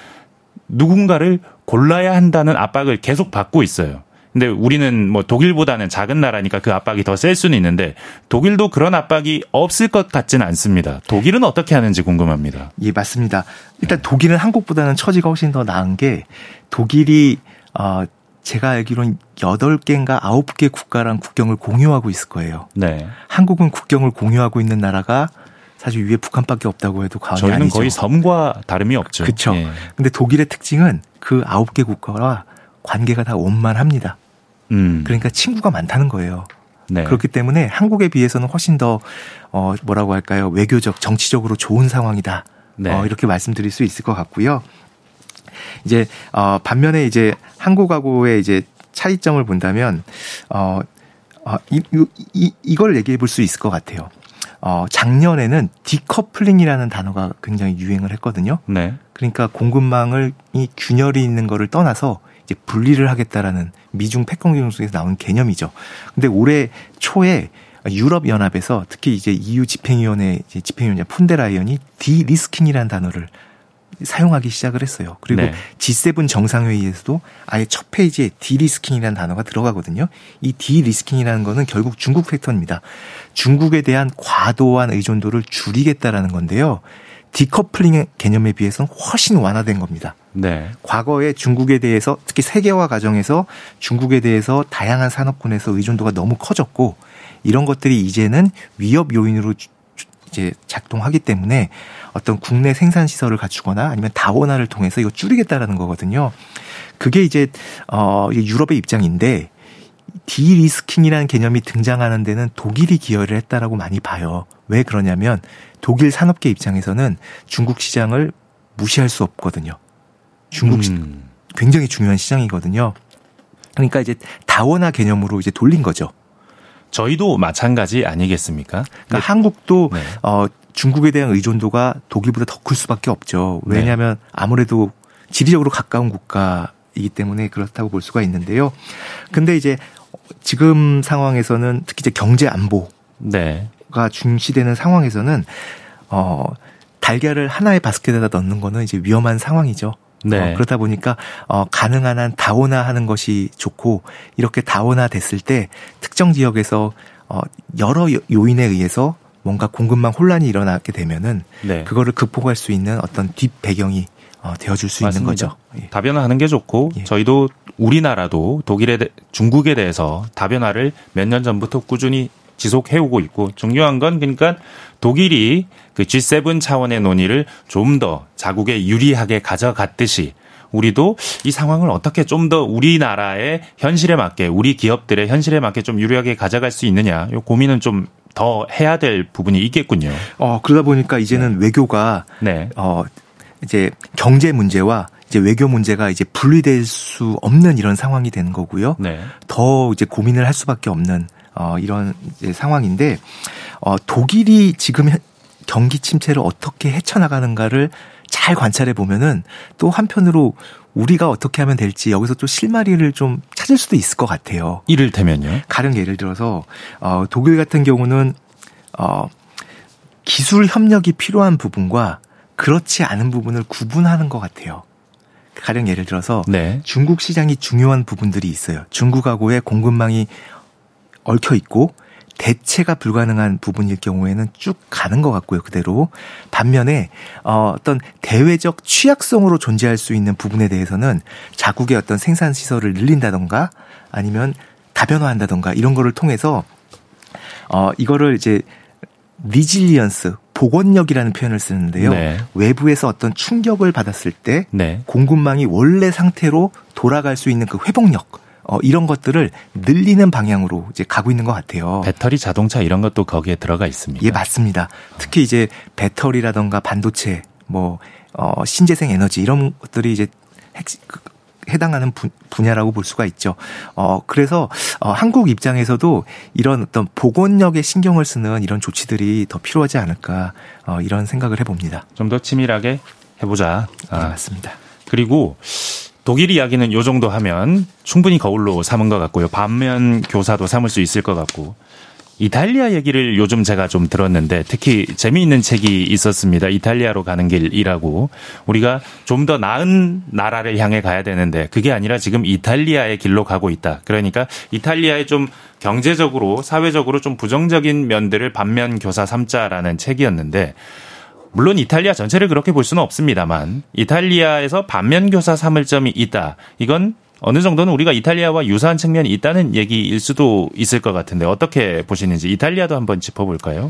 A: 누군가를 골라야 한다는 압박을 계속 받고 있어요. 근데 우리는 뭐 독일보다는 작은 나라니까 그 압박이 더 셀 수는 있는데 독일도 그런 압박이 없을 것 같지는 않습니다. 독일은 어떻게 하는지 궁금합니다.
C: 예, 맞습니다. 일단 독일은 한국보다는 처지가 훨씬 더 나은 게 독일이 어 제가 알기로는 8개인가 9개 국가랑 국경을 공유하고 있을 거예요. 네. 한국은 국경을 공유하고 있는 나라가 사실 위에 북한밖에 없다고 해도 과언이
A: 저희는
C: 아니죠.
A: 거의 섬과 다름이 없죠.
C: 그렇죠. 예. 근데 독일의 특징은 그 9개 국가와 관계가 다 원만합니다. 음. 그러니까 친구가 많다는 거예요. 네. 그렇기 때문에 한국에 비해서는 훨씬 더 어, 뭐라고 할까요? 외교적, 정치적으로 좋은 상황이다. 네. 어, 이렇게 말씀드릴 수 있을 것 같고요. 이제 어 반면에 이제 한국하고의 이제 차이점을 본다면 어, 어 이, 이, 이걸 얘기해 볼 수 있을 것 같아요. 어, 작년에는 디커플링이라는 단어가 굉장히 유행을 했거든요. 네. 그러니까 공급망을 이 균열이 있는 거를 떠나서 이제 분리를 하겠다라는 미중 패권 경쟁에서 나온 개념이죠. 근데 올해 초에 유럽 연합에서 특히 이제 EU 집행위원회 이제 집행위원장 폰데어라이엔이 de-risking이라는 단어를 사용하기 시작을 했어요. 그리고 네. G7 정상회의에서도 아예 첫 페이지에 de-risking이라는 단어가 들어가거든요. 이 de-risking이라는 거는 결국 중국 factor입니다. 중국에 대한 과도한 의존도를 줄이겠다라는 건데요. 디커플링 개념에 비해서는 훨씬 완화된 겁니다. 네. 과거에 중국에 대해서 특히 세계화 과정에서 중국에 대해서 다양한 산업군에서 의존도가 너무 커졌고 이런 것들이 이제는 위협 요인으로 이제 작동하기 때문에 어떤 국내 생산 시설을 갖추거나 아니면 다원화를 통해서 이거 줄이겠다라는 거거든요. 그게 이제 어 유럽의 입장인데 디리스킹이라는 개념이 등장하는 데는 독일이 기여를 했다라고 많이 봐요. 왜 그러냐면 독일 산업계 입장에서는 중국 시장을 무시할 수 없거든요. 중국 음. 굉장히 중요한 시장이거든요. 그러니까 이제 다원화 개념으로 이제 돌린 거죠.
A: 저희도 마찬가지 아니겠습니까?
C: 그러니까 네. 한국도 네. 어 중국에 대한 의존도가 독일보다 더 클 수밖에 없죠. 왜냐하면 네. 아무래도 지리적으로 가까운 국가이기 때문에 그렇다고 볼 수가 있는데요. 근데 이제 지금 상황에서는 특히 이제 경제 안보가 네. 중시되는 상황에서는 어 달걀을 하나의 바스켓에다 넣는 거는 이제 위험한 상황이죠. 네. 어, 그러다 보니까 어, 가능한 한 다원화하는 것이 좋고 이렇게 다원화 됐을 때 특정 지역에서 어, 여러 요인에 의해서 뭔가 공급망 혼란이 일어나게 되면은 네. 그거를 극복할 수 있는 어떤 뒷 배경이 어, 되어줄 수 맞습니다. 있는 거죠.
A: 예. 다변화하는 게 좋고 예. 저희도 우리나라도 독일에 대, 중국에 대해서 다변화를 몇 년 전부터 꾸준히 지속해오고 있고 중요한 건 그러니까 독일이 그 G7 차원의 논의를 좀 더 자국에 유리하게 가져갔듯이 우리도 이 상황을 어떻게 좀 더 우리나라의 현실에 맞게 우리 기업들의 현실에 맞게 좀 유리하게 가져갈 수 있느냐 이 고민은 좀 더 해야 될 부분이 있겠군요.
C: 어 그러다 보니까 이제는 네. 외교가 네. 어 이제 경제 문제와 이제 외교 문제가 이제 분리될 수 없는 이런 상황이 되는 거고요. 네. 더 이제 고민을 할 수밖에 없는 어, 이런 상황인데 어, 독일이 지금 경기 침체를 어떻게 헤쳐나가는가를 잘 관찰해 보면은 또 한편으로 우리가 어떻게 하면 될지 여기서 또 실마리를 좀 찾을 수도 있을 것 같아요.
A: 이를테면요.
C: 가령 예를 들어서 어, 독일 같은 경우는 어, 기술 협력이 필요한 부분과 그렇지 않은 부분을 구분하는 것 같아요. 가령 예를 들어서 네. 중국 시장이 중요한 부분들이 있어요. 중국하고의 공급망이 얽혀 있고 대체가 불가능한 부분일 경우에는 쭉 가는 것 같고요, 그대로. 반면에, 어, 어떤 대외적 취약성으로 존재할 수 있는 부분에 대해서는 자국의 어떤 생산 시설을 늘린다던가 아니면 다변화한다던가 이런 거를 통해서, 어, 이거를 이제 resilience, 복원력이라는 표현을 쓰는데요. 네. 외부에서 어떤 충격을 받았을 때 네. 공급망이 원래 상태로 돌아갈 수 있는 그 회복력, 어, 이런 것들을 늘리는 방향으로 이제 가고 있는 것 같아요.
A: 배터리 자동차 이런 것도 거기에 들어가 있습니다.
C: 예, 맞습니다. 특히 이제 배터리라던가 반도체 뭐 어, 신재생 에너지 이런 것들이 이제 핵, 그, 해당하는 분, 분야라고 볼 수가 있죠. 어, 그래서 어, 한국 입장에서도 이런 어떤 보건력에 신경을 쓰는 이런 조치들이 더 필요하지 않을까 어, 이런 생각을 해봅니다.
A: 좀 더 치밀하게 해보자.
C: 아, 네, 맞습니다.
A: 그리고 독일 이야기는 요 정도 하면 충분히 거울로 삼은 것 같고요. 반면 교사도 삼을 수 있을 것 같고 이탈리아 얘기를 요즘 제가 좀 들었는데 특히 재미있는 책이 있었습니다. 이탈리아로 가는 길이라고 우리가 좀 더 나은 나라를 향해 가야 되는데 그게 아니라 지금 이탈리아의 길로 가고 있다. 그러니까 이탈리아의 좀 경제적으로 사회적으로 좀 부정적인 면들을 반면 교사 삼자라는 책이었는데 물론 이탈리아 전체를 그렇게 볼 수는 없습니다만 이탈리아에서 반면 교사 삼을 점이 있다. 이건 어느 정도는 우리가 이탈리아와 유사한 측면이 있다는 얘기일 수도 있을 것 같은데 어떻게 보시는지 이탈리아도 한번 짚어볼까요?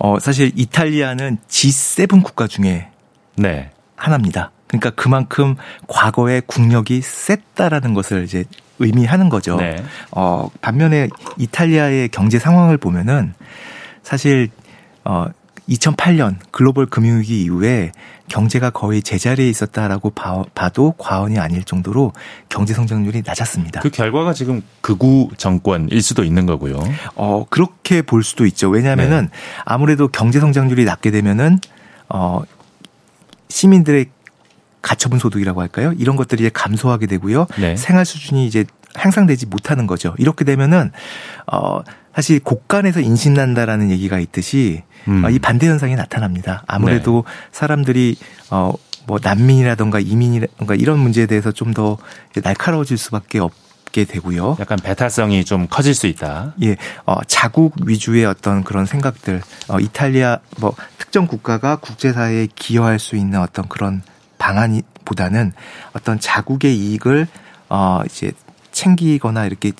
C: 어, 사실 이탈리아는 G7 국가 중에 네. 하나입니다. 그러니까 그만큼 과거의 국력이 셌다라는 것을 이제 의미하는 거죠. 네. 어, 반면에 이탈리아의 경제 상황을 보면은 사실 어 2008년 글로벌 금융위기 이후에 경제가 거의 제자리에 있었다라고 봐, 도 과언이 아닐 정도로 경제 성장률이 낮았습니다.
A: 그 결과가 지금 극우 정권일 수도 있는 거고요.
C: 어, 그렇게 볼 수도 있죠. 왜냐하면은 네. 아무래도 경제 성장률이 낮게 되면은 어, 시민들의 가처분 소득이라고 할까요? 이런 것들이 이제 감소하게 되고요. 네. 생활 수준이 이제 향상되지 못하는 거죠. 이렇게 되면은 어 사실 곳간에서 인신난다라는 얘기가 있듯이 음. 어, 이 반대 현상이 나타납니다. 아무래도 네. 사람들이 어 뭐 난민이라던가 이민이라던가 이런 문제에 대해서 좀 더 날카로워질 수밖에 없 게 되고요.
A: 약간 배타성이 좀 커질 수 있다.
C: 예, 어, 자국 위주의 어떤 그런 생각들, 어, 이탈리아 뭐 특정 국가가 국제사회에 기여할 수 있는 어떤 그런 방안보다는 어떤 자국의 이익을 어 이제 챙기거나 이렇게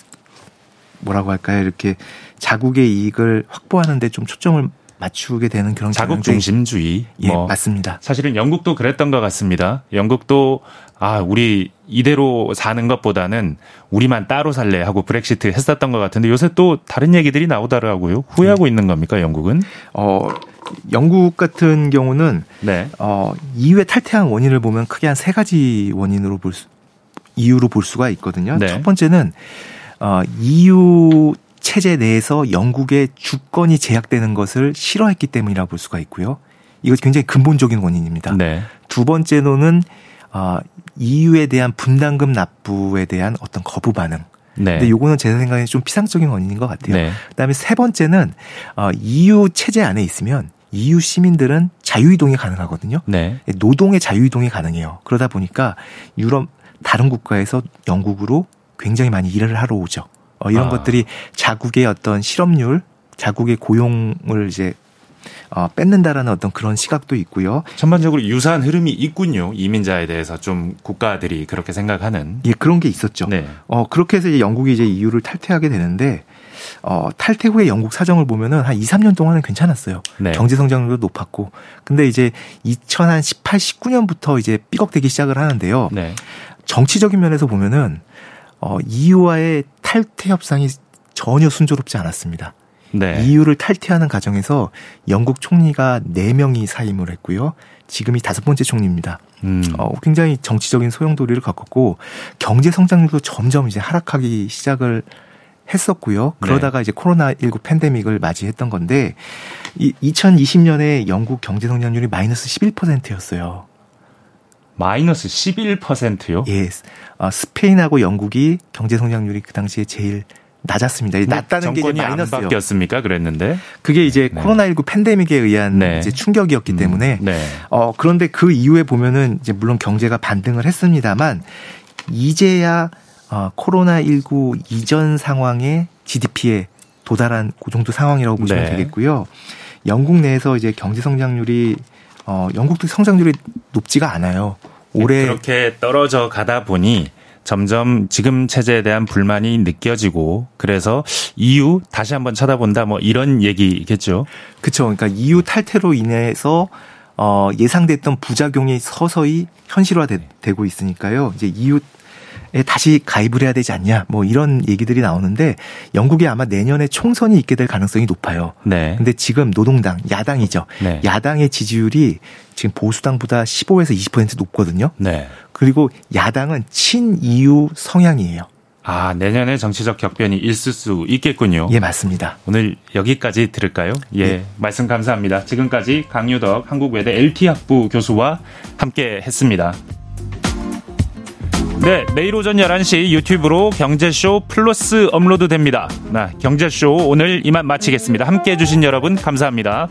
C: 뭐라고 할까요? 이렇게 자국의 이익을 확보하는데 좀 초점을 맞추게 되는 그런
A: 자국 중심주의.
C: 예, 뭐 맞습니다.
A: 사실은 영국도 그랬던 것 같습니다. 영국도 아 우리 이대로 사는 것보다는 우리만 따로 살래 하고 브렉시트 했었던 것 같은데 요새 또 다른 얘기들이 나오더라고요. 후회하고 네. 있는 겁니까 영국은? 어
C: 영국 같은 경우는 네. 어 이후에 탈퇴한 원인을 보면 크게 한 세 가지 원인으로 볼 수, 이유로 볼 수가 있거든요. 네. 첫 번째는 어, EU 체제 내에서 영국의 주권이 제약되는 것을 싫어했기 때문이라고 볼 수가 있고요. 이거 굉장히 근본적인 원인입니다. 네. 두 번째로는 어, EU에 대한 분담금 납부에 대한 어떤 거부 반응. 네. 근데 요거는 제 생각에 좀 피상적인 원인인 것 같아요. 네. 그다음에 세 번째는 어, EU 체제 안에 있으면 EU 시민들은 자유이동이 가능하거든요. 네. 노동의 자유이동이 가능해요. 그러다 보니까 유럽 다른 국가에서 영국으로 굉장히 많이 일을 하러 오죠. 어, 이런 아. 것들이 자국의 어떤 실업률, 자국의 고용을 이제 어, 뺏는다라는 어떤 그런 시각도 있고요.
A: 전반적으로 유사한 흐름이 있군요. 이민자에 대해서 좀 국가들이 그렇게 생각하는.
C: 예, 그런 게 있었죠. 네. 어, 그렇게 해서 이제 영국이 이제 이유를 탈퇴하게 되는데 어, 탈퇴 후에 영국 사정을 보면은 한 2, 3년 동안은 괜찮았어요. 네. 경제 성장률도 높았고. 근데 이제 2018, 19년부터 이제 삐걱대기 시작을 하는데요. 네. 정치적인 면에서 보면은 어, EU와의 탈퇴 협상이 전혀 순조롭지 않았습니다. 네. EU를 탈퇴하는 과정에서 영국 총리가 4명이 사임을 했고요. 지금이 다섯 번째 총리입니다. 음. 어, 굉장히 정치적인 소용돌이를 겪었고 경제 성장률도 점점 이제 하락하기 시작을 했었고요. 그러다가 네. 이제 코로나19 팬데믹을 맞이했던 건데 이 2020년에 영국 경제 성장률이 마이너스 11%였어요.
A: 마이너스 11%요?
C: 예. 어, 스페인하고 영국이 경제 성장률이 그 당시에 제일 낮았습니다. 낮다는 게 이제 마이너스요.
A: 바뀌었습니까? 그랬는데
C: 그게 이제 네. 코로나19 팬데믹에 의한 네. 이제 충격이었기 음. 때문에 네. 어 그런데 그 이후에 보면은 이제 물론 경제가 반등을 했습니다만 이제야 어 코로나19 이전 상황의 GDP에 도달한 그 정도 상황이라고 보시면 네. 되겠고요. 영국 내에서 이제 경제 성장률이 어 영국도 성장률이 높지가 않아요.
A: 올해 그렇게 떨어져 가다 보니 점점 지금 체제에 대한 불만이 느껴지고 그래서 EU 다시 한번 쳐다본다 뭐 이런 얘기겠죠.
C: 그렇죠. 그러니까 EU 탈퇴로 인해서 어 예상됐던 부작용이 서서히 현실화되고 있으니까요. 이제 EU 다시 가입을 해야 되지 않냐 뭐 이런 얘기들이 나오는데 영국에 아마 내년에 총선이 있게 될 가능성이 높아요. 네. 근데 지금 노동당 야당이죠. 네. 야당의 지지율이 지금 보수당보다 15에서 20% 높거든요. 네. 그리고 야당은 친이유 성향이에요.
A: 아, 내년에 정치적 격변이 있을 수 있겠군요.
C: 예, 맞습니다.
A: 오늘 여기까지 들을까요? 예, 예. 말씀 감사합니다. 지금까지 강유덕 한국외대 LT학부 교수와 함께 했습니다. 네, 내일 오전 11시 유튜브로 경제쇼 플러스 업로드 됩니다. 나 경제쇼 오늘 이만 마치겠습니다. 함께 해주신 여러분 감사합니다.